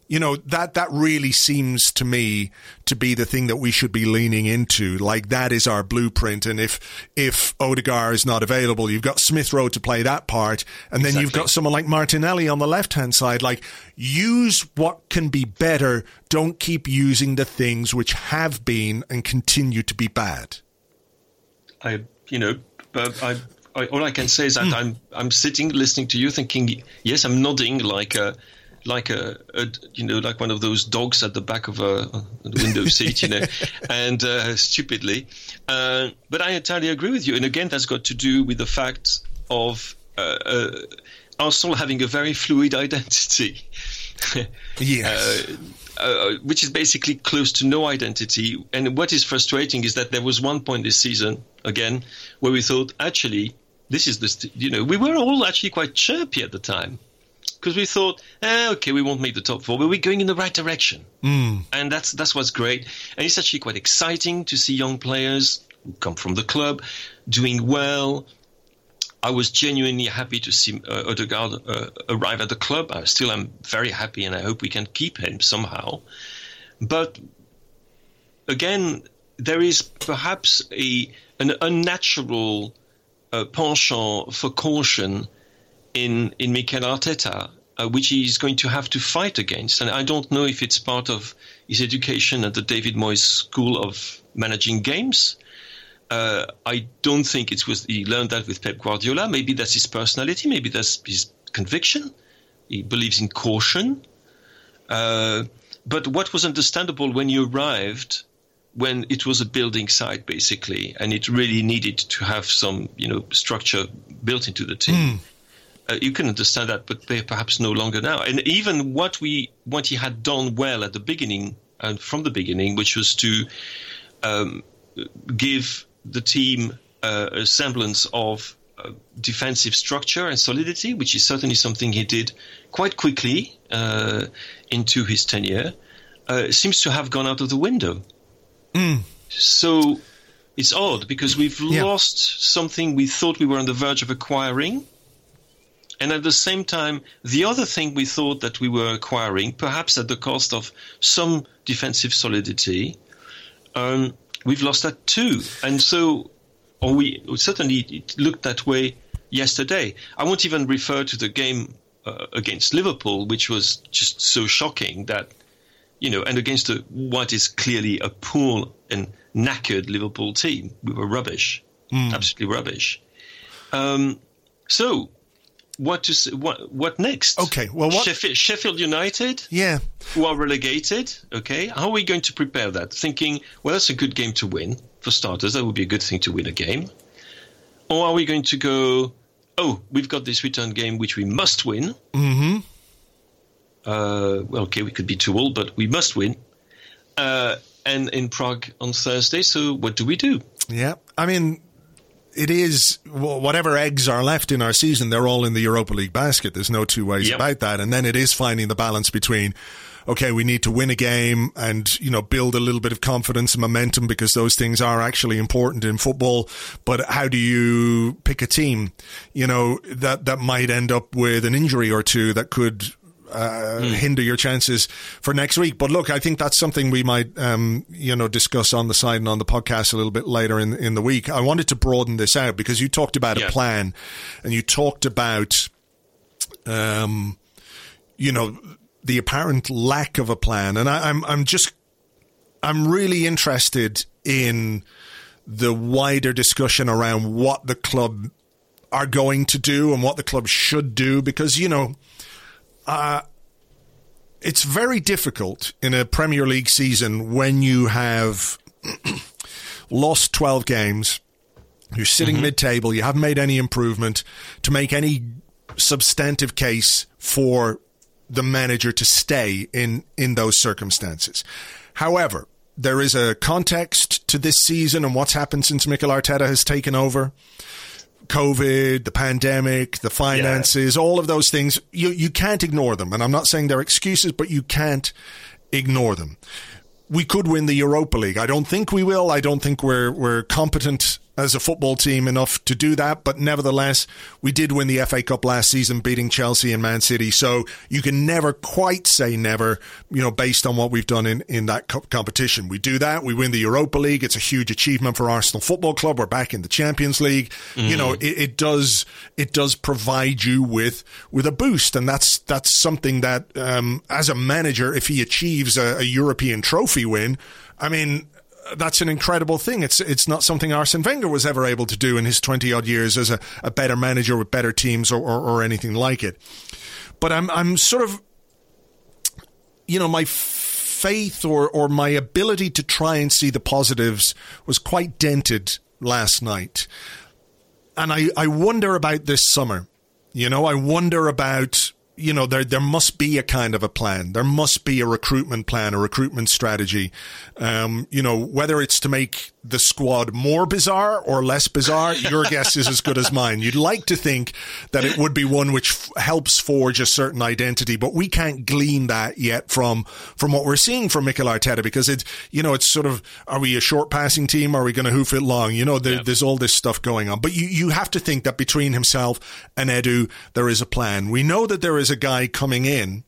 you know that that really seems to me to be the thing that we should be leaning into. Like that is our blueprint. And if if Odegaard is not available, you've got Smith Rowe to play that part, and then exactly. you've got someone like Martinelli on the left hand side. Like use what can be better. Don't keep using the things which have been and continue to be bad. I, you know, but I, I, all I can say is that mm. I'm, I'm sitting listening to you, thinking, yes, I'm nodding like a, like a, a, you know like one of those dogs at the back of a, a window seat you know. And uh, stupidly uh, but i entirely agree with you. And again that's got to do with the fact of uh, uh arsenal having a very fluid identity. Yes. Uh, uh, which is basically close to no identity. And what is frustrating is that there was one point this season, again, where we thought, actually, this is the, st- you know, we were all actually quite chirpy at the time because we thought, eh, okay, we won't make the top four, but we're going in the right direction. Mm. And that's, that's what's great. And it's actually quite exciting to see young players who come from the club doing well, I was genuinely happy to see uh, Odegaard uh, arrive at the club. I still am very happy, and I hope we can keep him somehow. But again, there is perhaps a an unnatural uh, penchant for caution in in Mikel Arteta, uh, which he's going to have to fight against. And I don't know if it's part of his education at the David Moyes School of Managing Games. Uh, I don't think it was he learned that with Pep Guardiola. Maybe that's his personality. Maybe that's his conviction. He believes in caution. Uh, but what was understandable when you arrived, when it was a building site basically, and it really needed to have some you know structure built into the team. Mm. Uh, you can understand that, but they're perhaps no longer now. And even what we what he had done well at the beginning and from the beginning, which was to um, give the team uh, a semblance of uh, defensive structure and solidity, which is certainly something he did quite quickly uh, into his tenure, uh, seems to have gone out of the window. Mm. So it's odd because we've yeah. lost something we thought we were on the verge of acquiring and at the same time, the other thing we thought that we were acquiring, perhaps at the cost of some defensive solidity, um, we've lost that too. And so, or we certainly it looked that way yesterday. I won't even refer to the game uh, against Liverpool, which was just so shocking that, you know, and against a, what is clearly a poor and knackered Liverpool team, we were rubbish, mm. absolutely rubbish. Um, so what to what what next? Okay, well, what Sheffield, Sheffield, United, yeah, who are relegated. Okay, how are we going to prepare that? Thinking, well, that's a good game to win for starters. That would be a good thing to win a game. Or are we going to go? Oh, we've got this return game which we must win. Mm-hmm. Uh, well, okay, we could be too old, but we must win. Uh, and in Prague on Thursday. So what do we do? Yeah, I mean, it is whatever eggs are left in our season, they're all in the Europa League basket. There's no two ways yep. about that. And then it is finding the balance between, okay, we need to win a game and, you know, build a little bit of confidence and momentum because those things are actually important in football. But how do you pick a team, you know, that, that might end up with an injury or two that could uh, mm. hinder your chances for next week. But look, I think that's something we might, um, you know, discuss on the side and on the podcast a little bit later in in the week. I wanted to broaden this out because you talked about yeah. a plan, and you talked about, um, you know, the apparent lack of a plan, and I, I'm I'm just I'm really interested in the wider discussion around what the club are going to do and what the club should do because you know uh, it's very difficult in a Premier League season when you have lost 12 games, you're sitting mm-hmm. mid table, you haven't made any improvement, to make any substantive case for the manager to stay in, in those circumstances. However, there is a context to this season and what's happened since Mikel Arteta has taken over. COVID, the pandemic, the finances, yeah. all of those things, you, you can't ignore them. And I'm not saying they're excuses, but you can't ignore them. We could win the Europa League. I don't think we will. I don't think we're, we're competent as a football team enough to do that. But nevertheless, we did win the FA Cup last season, beating Chelsea and Man City. So you can never quite say never, you know, based on what we've done in, in that competition. We do that. We win the Europa League. It's a huge achievement for Arsenal Football Club. We're back in the Champions League. Mm. You know, it, it, does, it does provide you with, with a boost. And that's, that's something that, um, as a manager, if he achieves a, a European trophy win, I mean, that's an incredible thing. It's it's not something Arsene Wenger was ever able to do in his twenty odd years as a, a better manager with better teams or, or, or anything like it. But I'm I'm sort of, you know, my faith or or my ability to try and see the positives was quite dented last night, and I I wonder about this summer. You know, I wonder about you know there there must be a kind of a plan. There must be a recruitment plan, a recruitment strategy. Um, you know whether it's to make the squad more bizarre or less bizarre, your guess is as good as mine. You'd like to think that it would be one which f- helps forge a certain identity, but we can't glean that yet from from what we're seeing from Mikel Arteta because it's you know it's sort of are we a short passing team? Are we going to hoof it long? You know there, there's all this stuff going on, but you you have to think that between himself and Edu there is a plan. We know that there is a guy coming in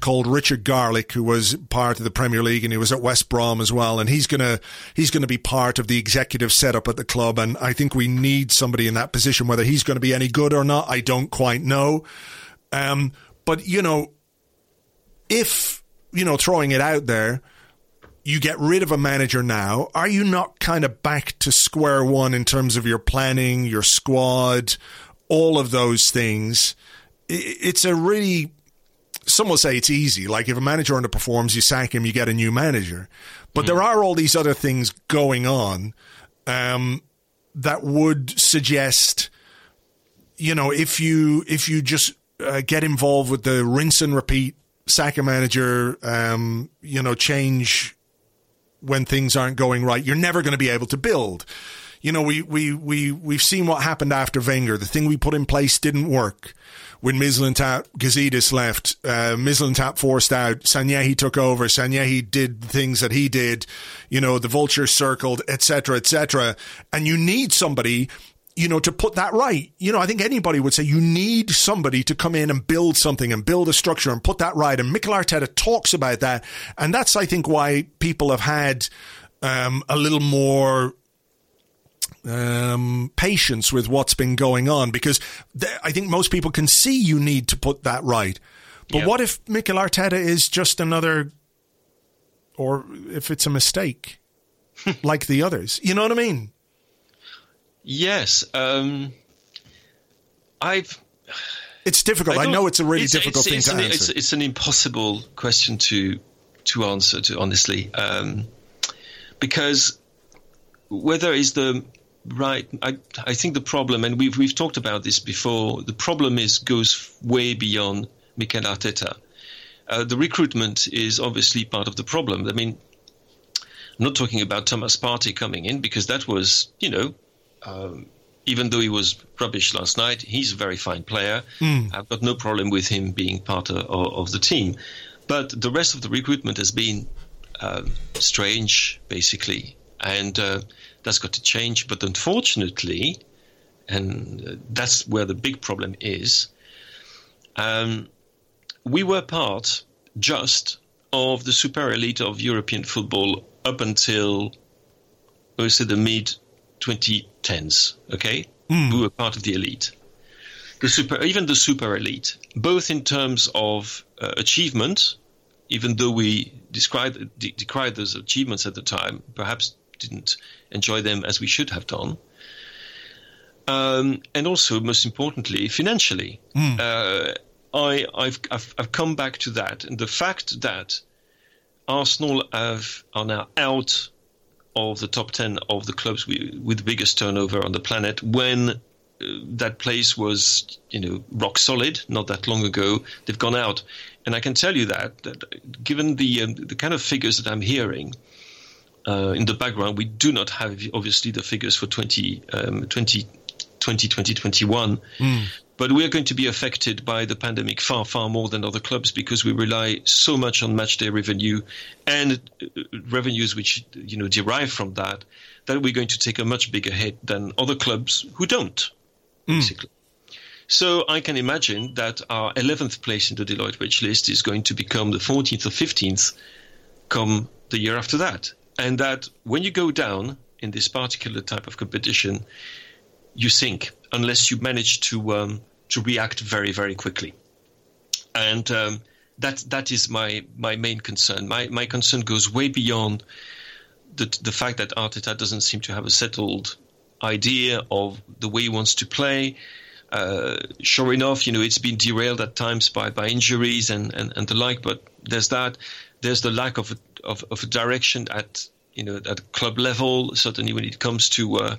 called Richard Garlick, who was part of the Premier League and he was at West Brom as well. And he's gonna he's gonna be part of the executive setup at the club. And I think we need somebody in that position. Whether he's going to be any good or not, I don't quite know. Um, but you know, if you know, throwing it out there you get rid of a manager now, are you not kind of back to square one in terms of your planning, your squad, all of those things? It's a really, some will say it's easy. Like if a manager underperforms, you sack him, you get a new manager. But mm. there are all these other things going on um, that would suggest, you know, if you if you just uh, get involved with the rinse and repeat, sack a manager, um, you know, change when things aren't going right, you're never going to be able to build. You know, we, we, we, we've seen what happened after Wenger. The thing we put in place didn't work. When Mislintat, Gazidis left, uh, Mislintat forced out, Sanllehi took over, Sanllehi did things that he did, you know, the vulture circled, etc., etc. And you need somebody you know, to put that right. You know, I think anybody would say you need somebody to come in and build something and build a structure and put that right. And Mikel Arteta talks about that. And that's, I think, why people have had um, a little more um, patience with what's been going on because th- I think most people can see you need to put that right. But yep. what if Mikel Arteta is just another, or if it's a mistake like the others? You know what I mean? Yes, um, I've. It's difficult. I, I, know it's a really it's, difficult it's, thing it's to an, answer. It's, it's, an impossible question to to answer. To honestly, um, because whether is the right, I I think the problem, and we've we've talked about this before. The problem is goes way beyond Mikel Arteta. Uh, the recruitment is obviously part of the problem. I mean, I'm not talking about Thomas Partey coming in because that was, you know, um, even though he was rubbish last night, he's a very fine player. Mm. I've got no problem with him being part of, of, the team. But the rest of the recruitment has been uh, strange, basically, and uh, that's got to change. But unfortunately, and uh, that's where the big problem is, um, we were part just of the super elite of European football up until, I would say, the mid 2010s. Okay, mm. we were part of the elite, the super, even the super elite, both in terms of uh, achievement. Even though we described de- decried those achievements at the time, perhaps didn't enjoy them as we should have done. Um, and also, most importantly, financially. Mm. Uh, I, I've, I've, I've come back to that, and the fact that Arsenal have are now out of the top 10 of the clubs with the biggest turnover on the planet when uh, that place was, you know, rock solid not that long ago. They've gone out. And I can tell you that, that given the, um, the kind of figures that I'm hearing, uh, in the background, we do not have obviously the figures for 20, um, 2020, 2021. Mm. But we are going to be affected by the pandemic far, far more than other clubs because we rely so much on matchday revenue and uh, revenues which you know derive from that that we're going to take a much bigger hit than other clubs who don't, mm. basically. So I can imagine that our 11th place in the Deloitte wage list is going to become the 14th or 15th come the year after that. And that when you go down in this particular type of competition, you sink unless you manage to um, to react very very quickly, and um, that that is my my main concern. My my concern goes way beyond the the fact that Arteta doesn't seem to have a settled idea of the way he wants to play. Uh, sure enough, you know it's been derailed at times by, by injuries and, and, and the like. But there's that. There's the lack of of, of direction at you know at club level. Certainly when it comes to uh,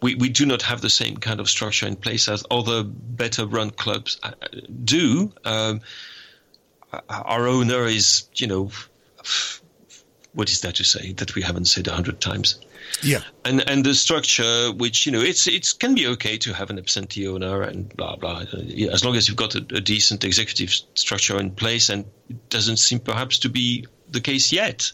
we, we do not have the same kind of structure in place as other better run clubs uh, do. Um, our owner is, you know, what is that to say that we haven't said a hundred times? Yeah, and and the structure, which you know, it's it can be okay to have an absentee owner and blah blah, as long as you've got a, a decent executive structure in place, and it doesn't seem perhaps to be the case yet.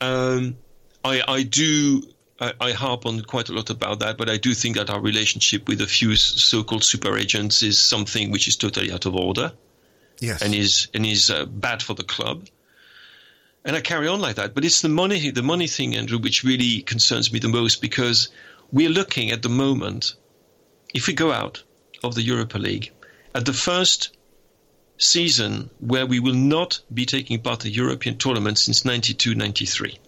Um, I I do I, I, harp on quite a lot about that, but I do think that our relationship with a few so-called super agents is something which is totally out of order. Yes. and is and is uh, bad for the club. And I carry on like that. But it's the money, the money thing, Andrew, which really concerns me the most because we're looking at the moment. If we go out of the Europa League at the first season where we will not be taking part in the European tournament since 92-93.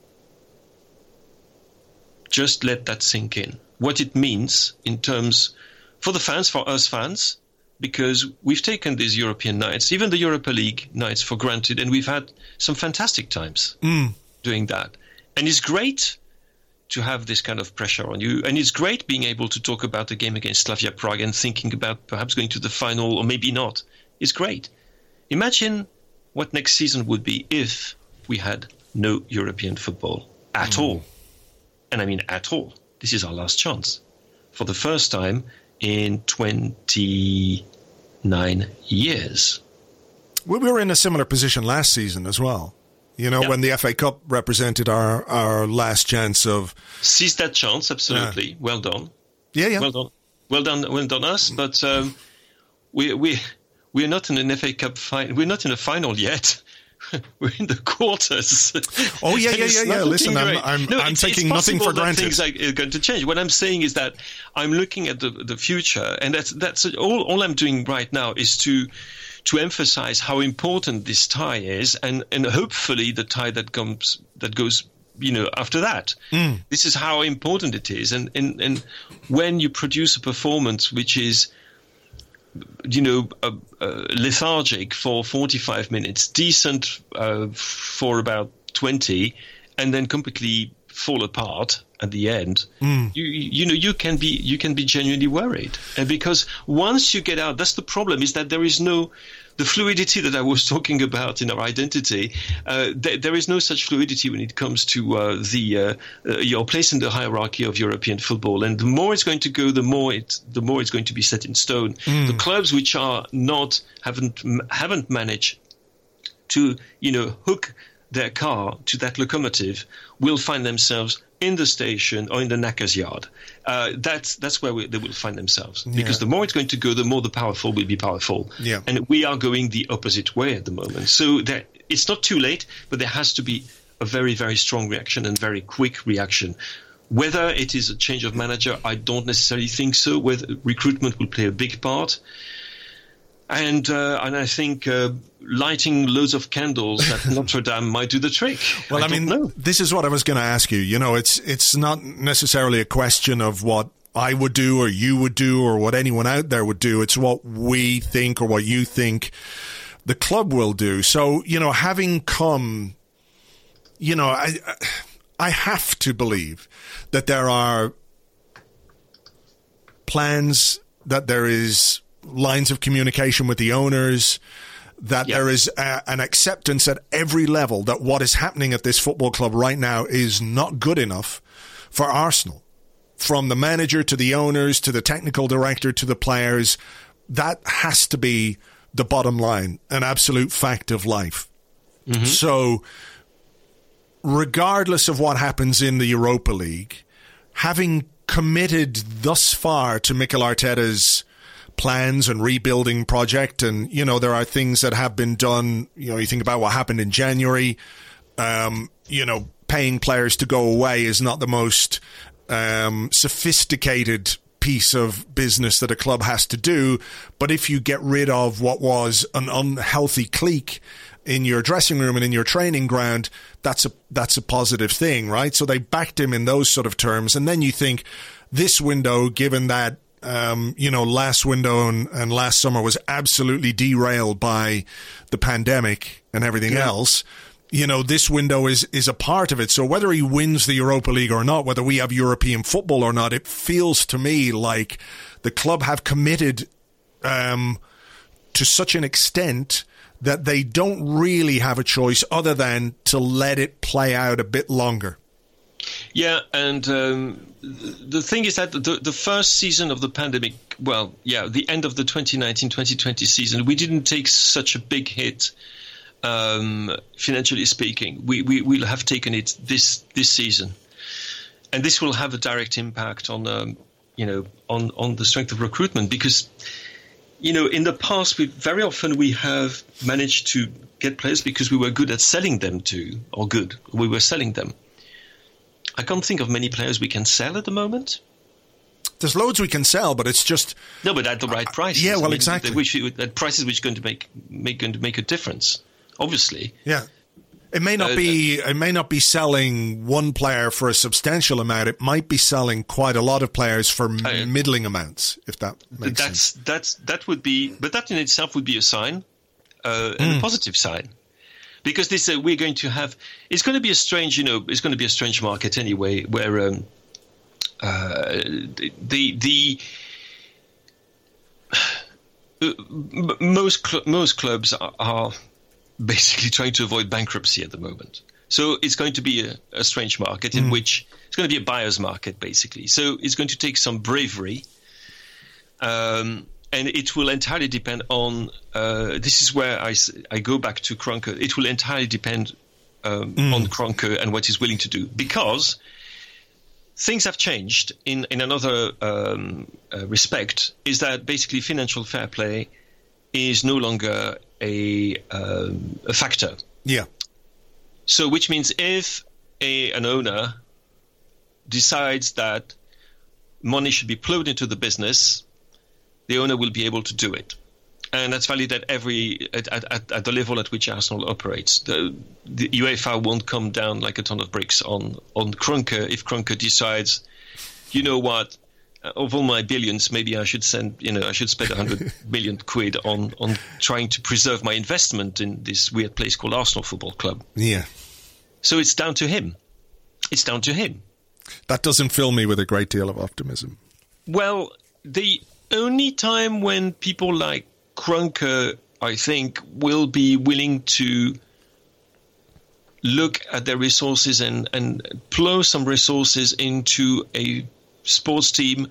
Just let that sink in. What it means in terms for the fans, for us fans, because we've taken these European nights, even the Europa League nights, for granted, and we've had some fantastic times mm. doing that. And it's great to have this kind of pressure on you, and it's great being able to talk about the game against Slavia Prague and thinking about perhaps going to the final or maybe not. It's great. Imagine what next season would be if we had no European football at mm. all. And I mean at all. This is our last chance. For the first time in 29 years. We were in a similar position last season as well. You know, Yeah. when the FA Cup represented our, our last chance of. Seize that chance, absolutely. Well done. Yeah, yeah. Well done. Well done, well done us. But um, we we we're not in an FA Cup final. We're not in a final yet. we're in the quarters. Oh, yeah, yeah, yeah, yeah. Listen, I'm-. I'm- No, I'm it's- taking it's nothing for granted. Things are are going to change. What I'm saying is that I'm looking at the the future, and that's that's all. All I'm doing right now is to to emphasize how important this tie is, and and hopefully the tie that comes that goes you know after that. Mm. This is how important it is, and and and when you produce a performance which is you know, uh, uh, lethargic for 45 minutes, decent uh, for about 20, and then completely fall apart at the end. You, you know, you can be you can be genuinely worried, and because once you get out, that's the problem. Is that there is no the fluidity that I was talking about in our identity. Uh, th- there is no such fluidity when it comes to uh, the uh, uh, your place in the hierarchy of European football. And the more it's going to go, the more it the more it's going to be set in stone. The clubs which are not haven't haven't managed to you know hook their car to that locomotive will find themselves in the station or in the knacker's yard. Uh, that's that's where we, they will find themselves because the more it's going to go, the more the powerful will be powerful. Yeah. And we are going the opposite way at the moment. So there, it's not too late, but there has to be a very very strong reaction and very quick reaction. Whether it is a change of manager, I don't necessarily think so. Whether recruitment will play a big part and uh, and I think uh, lighting loads of candles at Notre Dame might do the trick. Well, I, don't mean, know. this is what I was going to ask you. You know, it's it's not necessarily a question of what I would do or you would do or what anyone out there would do. It's what we think or what you think the club will do. So, you know, having come, you know, I I have to believe that there are plans, that there is lines of communication with the owners, that Yeah. there is a, an acceptance at every level that what is happening at this football club right now is not good enough for Arsenal. From the manager to the owners to the technical director to the players, that has to be the bottom line, an absolute fact of life. Mm-hmm. So, regardless of what happens in the Europa League, having committed thus far to Mikel Arteta's plans and rebuilding project, and you know there are things that have been done. You know, you think about what happened in January. Um, you know, paying players to go away is not the most um, sophisticated piece of business that a club has to do. But if you get rid of what was an unhealthy clique in your dressing room and in your training ground, that's a that's a positive thing, right? So they backed him in those sort of terms, and then you think this window, given that um, you know last window and, and last summer was absolutely derailed by the pandemic and everything else. You know, this window is is a part of it. So whether he wins the Europa League or not, whether we have European football or not, it feels to me like the club have committed um, to such an extent that they don't really have a choice other than to let it play out a bit longer. Yeah, and um, the thing is that the, the first season of the pandemic, well, yeah, the end of the 2019-2020 season, we didn't take such a big hit, um, financially speaking. We, we will have taken it this this season, and this will have a direct impact on, um, you know, on on the strength of recruitment because you know, in the past, we very often we have managed to get players because we were good at selling them to, or good, we were selling them. I can't think of many players we can sell at the moment. There's loads we can sell, but it's just no, but at the right price. yeah, well, I mean, exactly. Which, at prices which are going to make, make going to make a difference. Obviously. Yeah. It may not uh, be. It may not be selling one player for a substantial amount. It might be selling quite a lot of players for uh, middling amounts. If that makes that's, sense. That's that would be, but that in itself would be a sign, uh, and a hmm. positive sign, because this uh, we're going to have. It's going to be a strange, you know, it's going to be a strange market anyway, where um, uh, the the. Most cl- most clubs are, are basically trying to avoid bankruptcy at the moment. So it's going to be a, a strange market in mm. which it's going to be a buyer's market, basically. So it's going to take some bravery. Um, and it will entirely depend on. Uh, this is where I, I go back to Kroenke. It will entirely depend um, mm. on Kroenke and what he's willing to do because things have changed in in another um, uh, respect. Is that basically financial fair play is no longer a, um, a factor. Yeah. So, which means if a, an owner decides that money should be plowed into the business, the owner will be able to do it. And that's valid at every at, at, at the level at which Arsenal operates. The, the, UEFA won't come down like a ton of bricks on on Kroenke if Kroenke decides, you know what, uh, of all my billions, maybe I should send, you know, I should spend a hundred million quid on on trying to preserve my investment in this weird place called Arsenal Football Club. Yeah. So it's down to him. It's down to him. That doesn't fill me with a great deal of optimism. Well, the only time when people like Kroenke, I think, will be willing to look at their resources and, and plow some resources into a sports team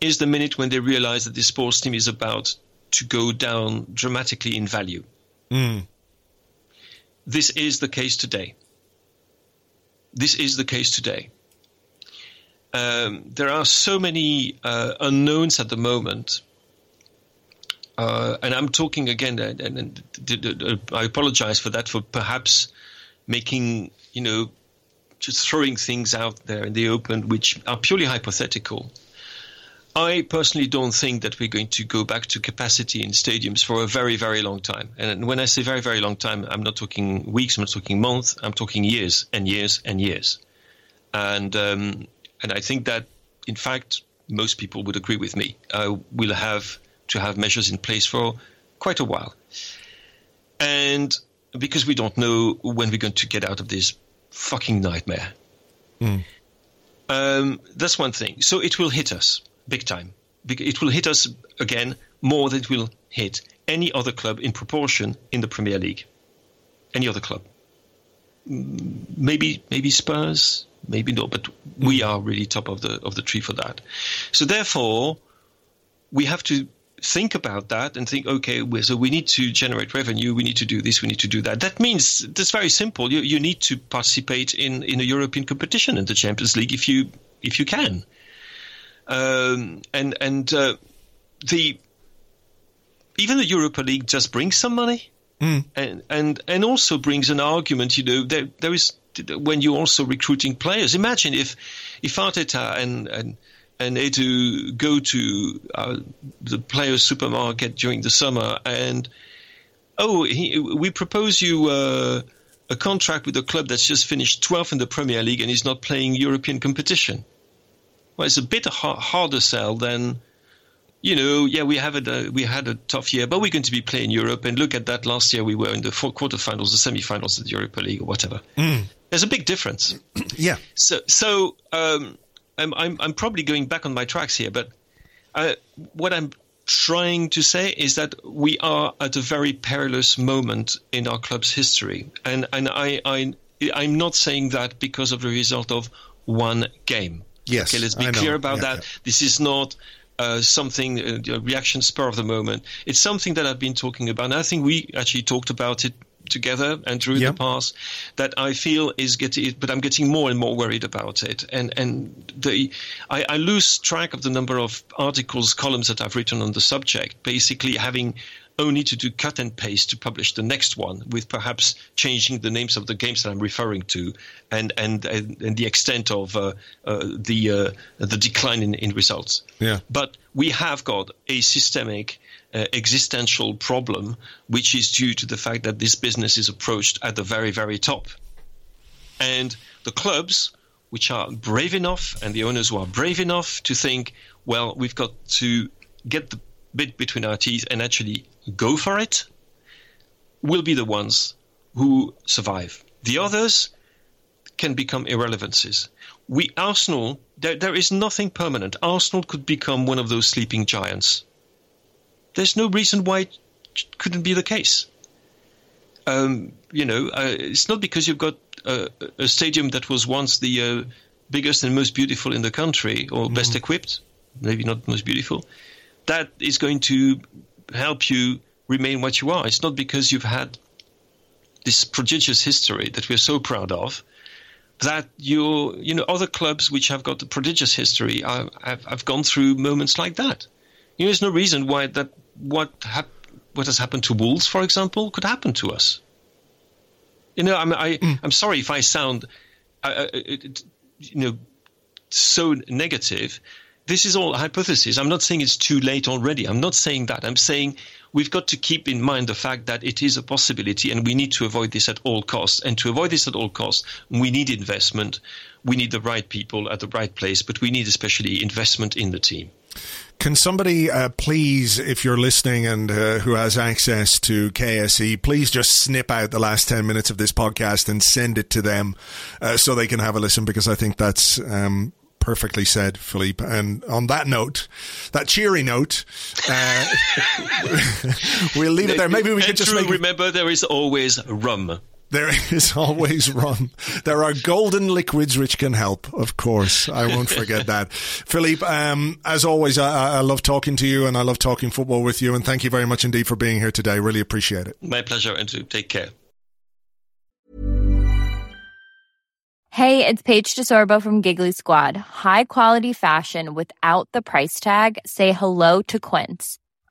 is the minute when they realize that the sports team is about to go down dramatically in value. Mm. This is the case today. This is the case today. Um, there are so many uh, unknowns at the moment. Uh, and I'm talking again, and, and, and, I apologize for that, for perhaps making, you know, just throwing things out there in the open which are purely hypothetical. I personally don't think that we're going to go back to capacity in stadiums for a very, very long time. And when I say very, very long time, I'm not talking weeks, I'm not talking months, I'm talking years and years and years. And um, and I think that, in fact, most people would agree with me. Uh, we'll have to have measures in place for quite a while. And because we don't know when we're going to get out of this fucking nightmare. Mm. Um, that's one thing. So it will hit us big time. It will hit us again more than it will hit any other club in proportion in the Premier League. Any other club. Maybe maybe Spurs, maybe not, but we are really top of the of the tree for that. So therefore, we have to think about that and think, okay, so we need to generate revenue, we need to do this, we need to do that. That means that's very simple. You, you need to participate in, in a European competition in the Champions League if you if you can. Um, and and uh, the even the Europa League just brings some money, mm. and and and also brings an argument. You know, there there is when you're also recruiting players. Imagine if if Arteta and and and to go to uh, the players' supermarket during the summer and oh, he, we propose you uh, a contract with a club that's just finished 12th in the Premier League and is not playing European competition. Well, it's a bit ha- harder sell than, you know, yeah, we have a, we had a tough year, but we're going to be playing Europe. And look at that. Last year we were in the quarterfinals, the semi-finals of the Europa League, or whatever. Mm. There's a big difference. yeah. So, so um, I'm, I'm, I'm probably going back on my tracks here, but uh, what I'm trying to say is that we are at a very perilous moment in our club's history, and and I, I I'm not saying that because of the result of one game. Yes, okay, let's be I clear know. about yeah, that. Yeah. This is not uh, something uh, reaction spur of the moment. It's something that I've been talking about. And I think we actually talked about it together and Yep. the pass that I feel is getting, but I'm getting more and more worried about it. And and the I, I lose track of the number of articles, columns that I've written on the subject. Basically, having only to do cut and paste to publish the next one, with perhaps changing the names of the games that I'm referring to, and and and, and the extent of uh, uh, the uh, the decline in, in results. Yeah. But we have got a systemic uh, existential problem, which is due to the fact that this business is approached at the very, very top. And the clubs, which are brave enough, and the owners who are brave enough to think, well, we've got to get the bit between our teeth and actually go for it, will be the ones who survive. The others can become irrelevancies. We Arsenal, there, there is nothing permanent. Arsenal could become one of those sleeping giants. There's no reason why it couldn't be the case. Um, you know, uh, it's not because you've got a, a stadium that was once the uh, biggest and most beautiful in the country, or best equipped, maybe not most beautiful, that is going to help you remain what you are. It's not because you've had this prodigious history that we're so proud of that you you know other clubs which have got a prodigious history are, have, have gone through moments like that. You know, there's no reason why that what hap- what has happened to Wolves, for example, could happen to us. You know, I'm I, I'm sorry if I sound, uh, uh, it, you know, so negative. This is all hypothesis. I'm not saying it's too late already. I'm not saying that. I'm saying we've got to keep in mind the fact that it is a possibility and we need to avoid this at all costs. And to avoid this at all costs, we need investment. We need the right people at the right place, but we need especially investment in the team. Can somebody uh, please, if you're listening and uh, who has access to KSE, please just snip out the last 10 minutes of this podcast and send it to them uh, so they can have a listen because I think that's um, perfectly said, Philippe. And on that note, that cheery note, uh, we'll leave it there. Maybe we could just remember there is always rum. There is always rum. There are golden liquids which can help, of course. I won't forget that. Philippe, um, as always, I, I love talking to you and I love talking football with you. And thank you very much indeed for being here today. Really appreciate it. My pleasure, Andrew. Take care. Hey, it's Paige DeSorbo from Giggly Squad. High quality fashion without the price tag. Say hello to Quince.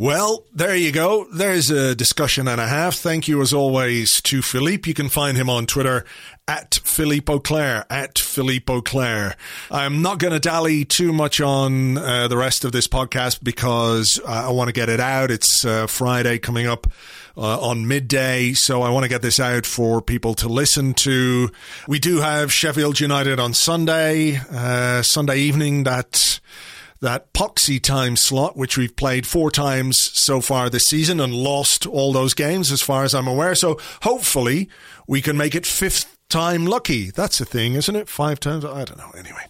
Well, there you go. There's a discussion and a half. Thank you as always to Philippe. You can find him on Twitter at Philippe Auclair, at Philippe Auclair. I'm not going to dally too much on uh, the rest of this podcast because uh, I want to get it out. It's uh, Friday coming up. Uh, on midday, so I want to get this out for people to listen to. We do have Sheffield United on Sunday, uh, Sunday evening. That that poxy time slot, which we've played four times so far this season and lost all those games as far as I'm aware. So hopefully we can make it fifth time lucky. That's a thing, isn't it? Five times? I don't know. Anyway,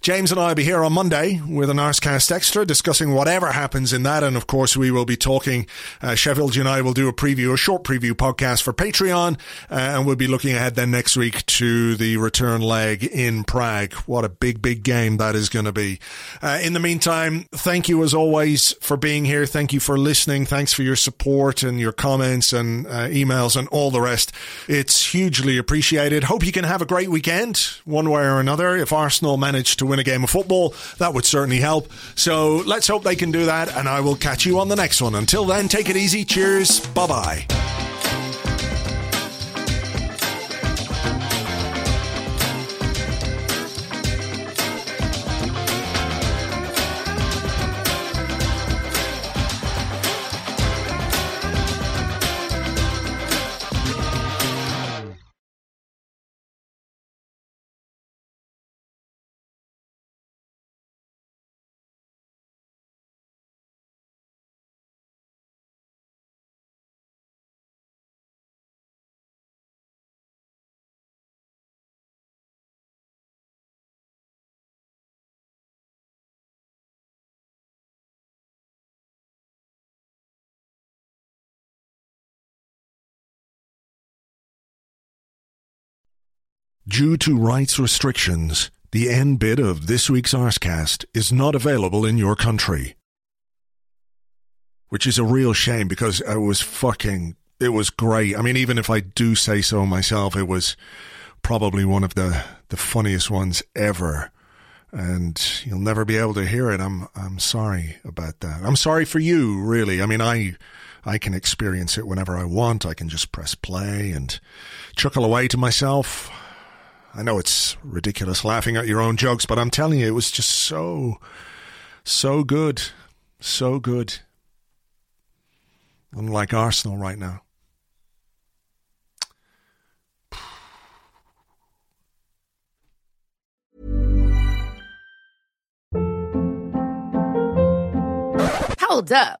James and I will be here on Monday with an Arsecast Extra discussing whatever happens in that. And of course, we will be talking. Uh, Sheffield I will do a preview, a short preview podcast for Patreon. Uh, and we'll be looking ahead then next week to the return leg in Prague. What a big, big game that is going to be. Uh, in the meantime, thank you as always for being here. Thank you for listening. Thanks for your support and your comments and uh, emails and all the rest. It's hugely appreciated. Hope you can have a great weekend, one way or another. If Arsenal manage to win a game of football, that would certainly help. So let's hope they can do that, and I will catch you on the next one. Until then, take it easy. Cheers. Bye bye. Due to rights restrictions, the end bit of this week's Arsecast is not available in your country. Which is a real shame because it was fucking, it was great. I mean, even if I do say so myself, it was probably one of the, the funniest ones ever. And you'll never be able to hear it. I'm, I'm sorry about that. I'm sorry for you, really. I mean, I, I can experience it whenever I want. I can just press play and chuckle away to myself. I know it's ridiculous laughing at your own jokes, but I'm telling you, it was just so, so good. So good. Unlike Arsenal right now. Hold up.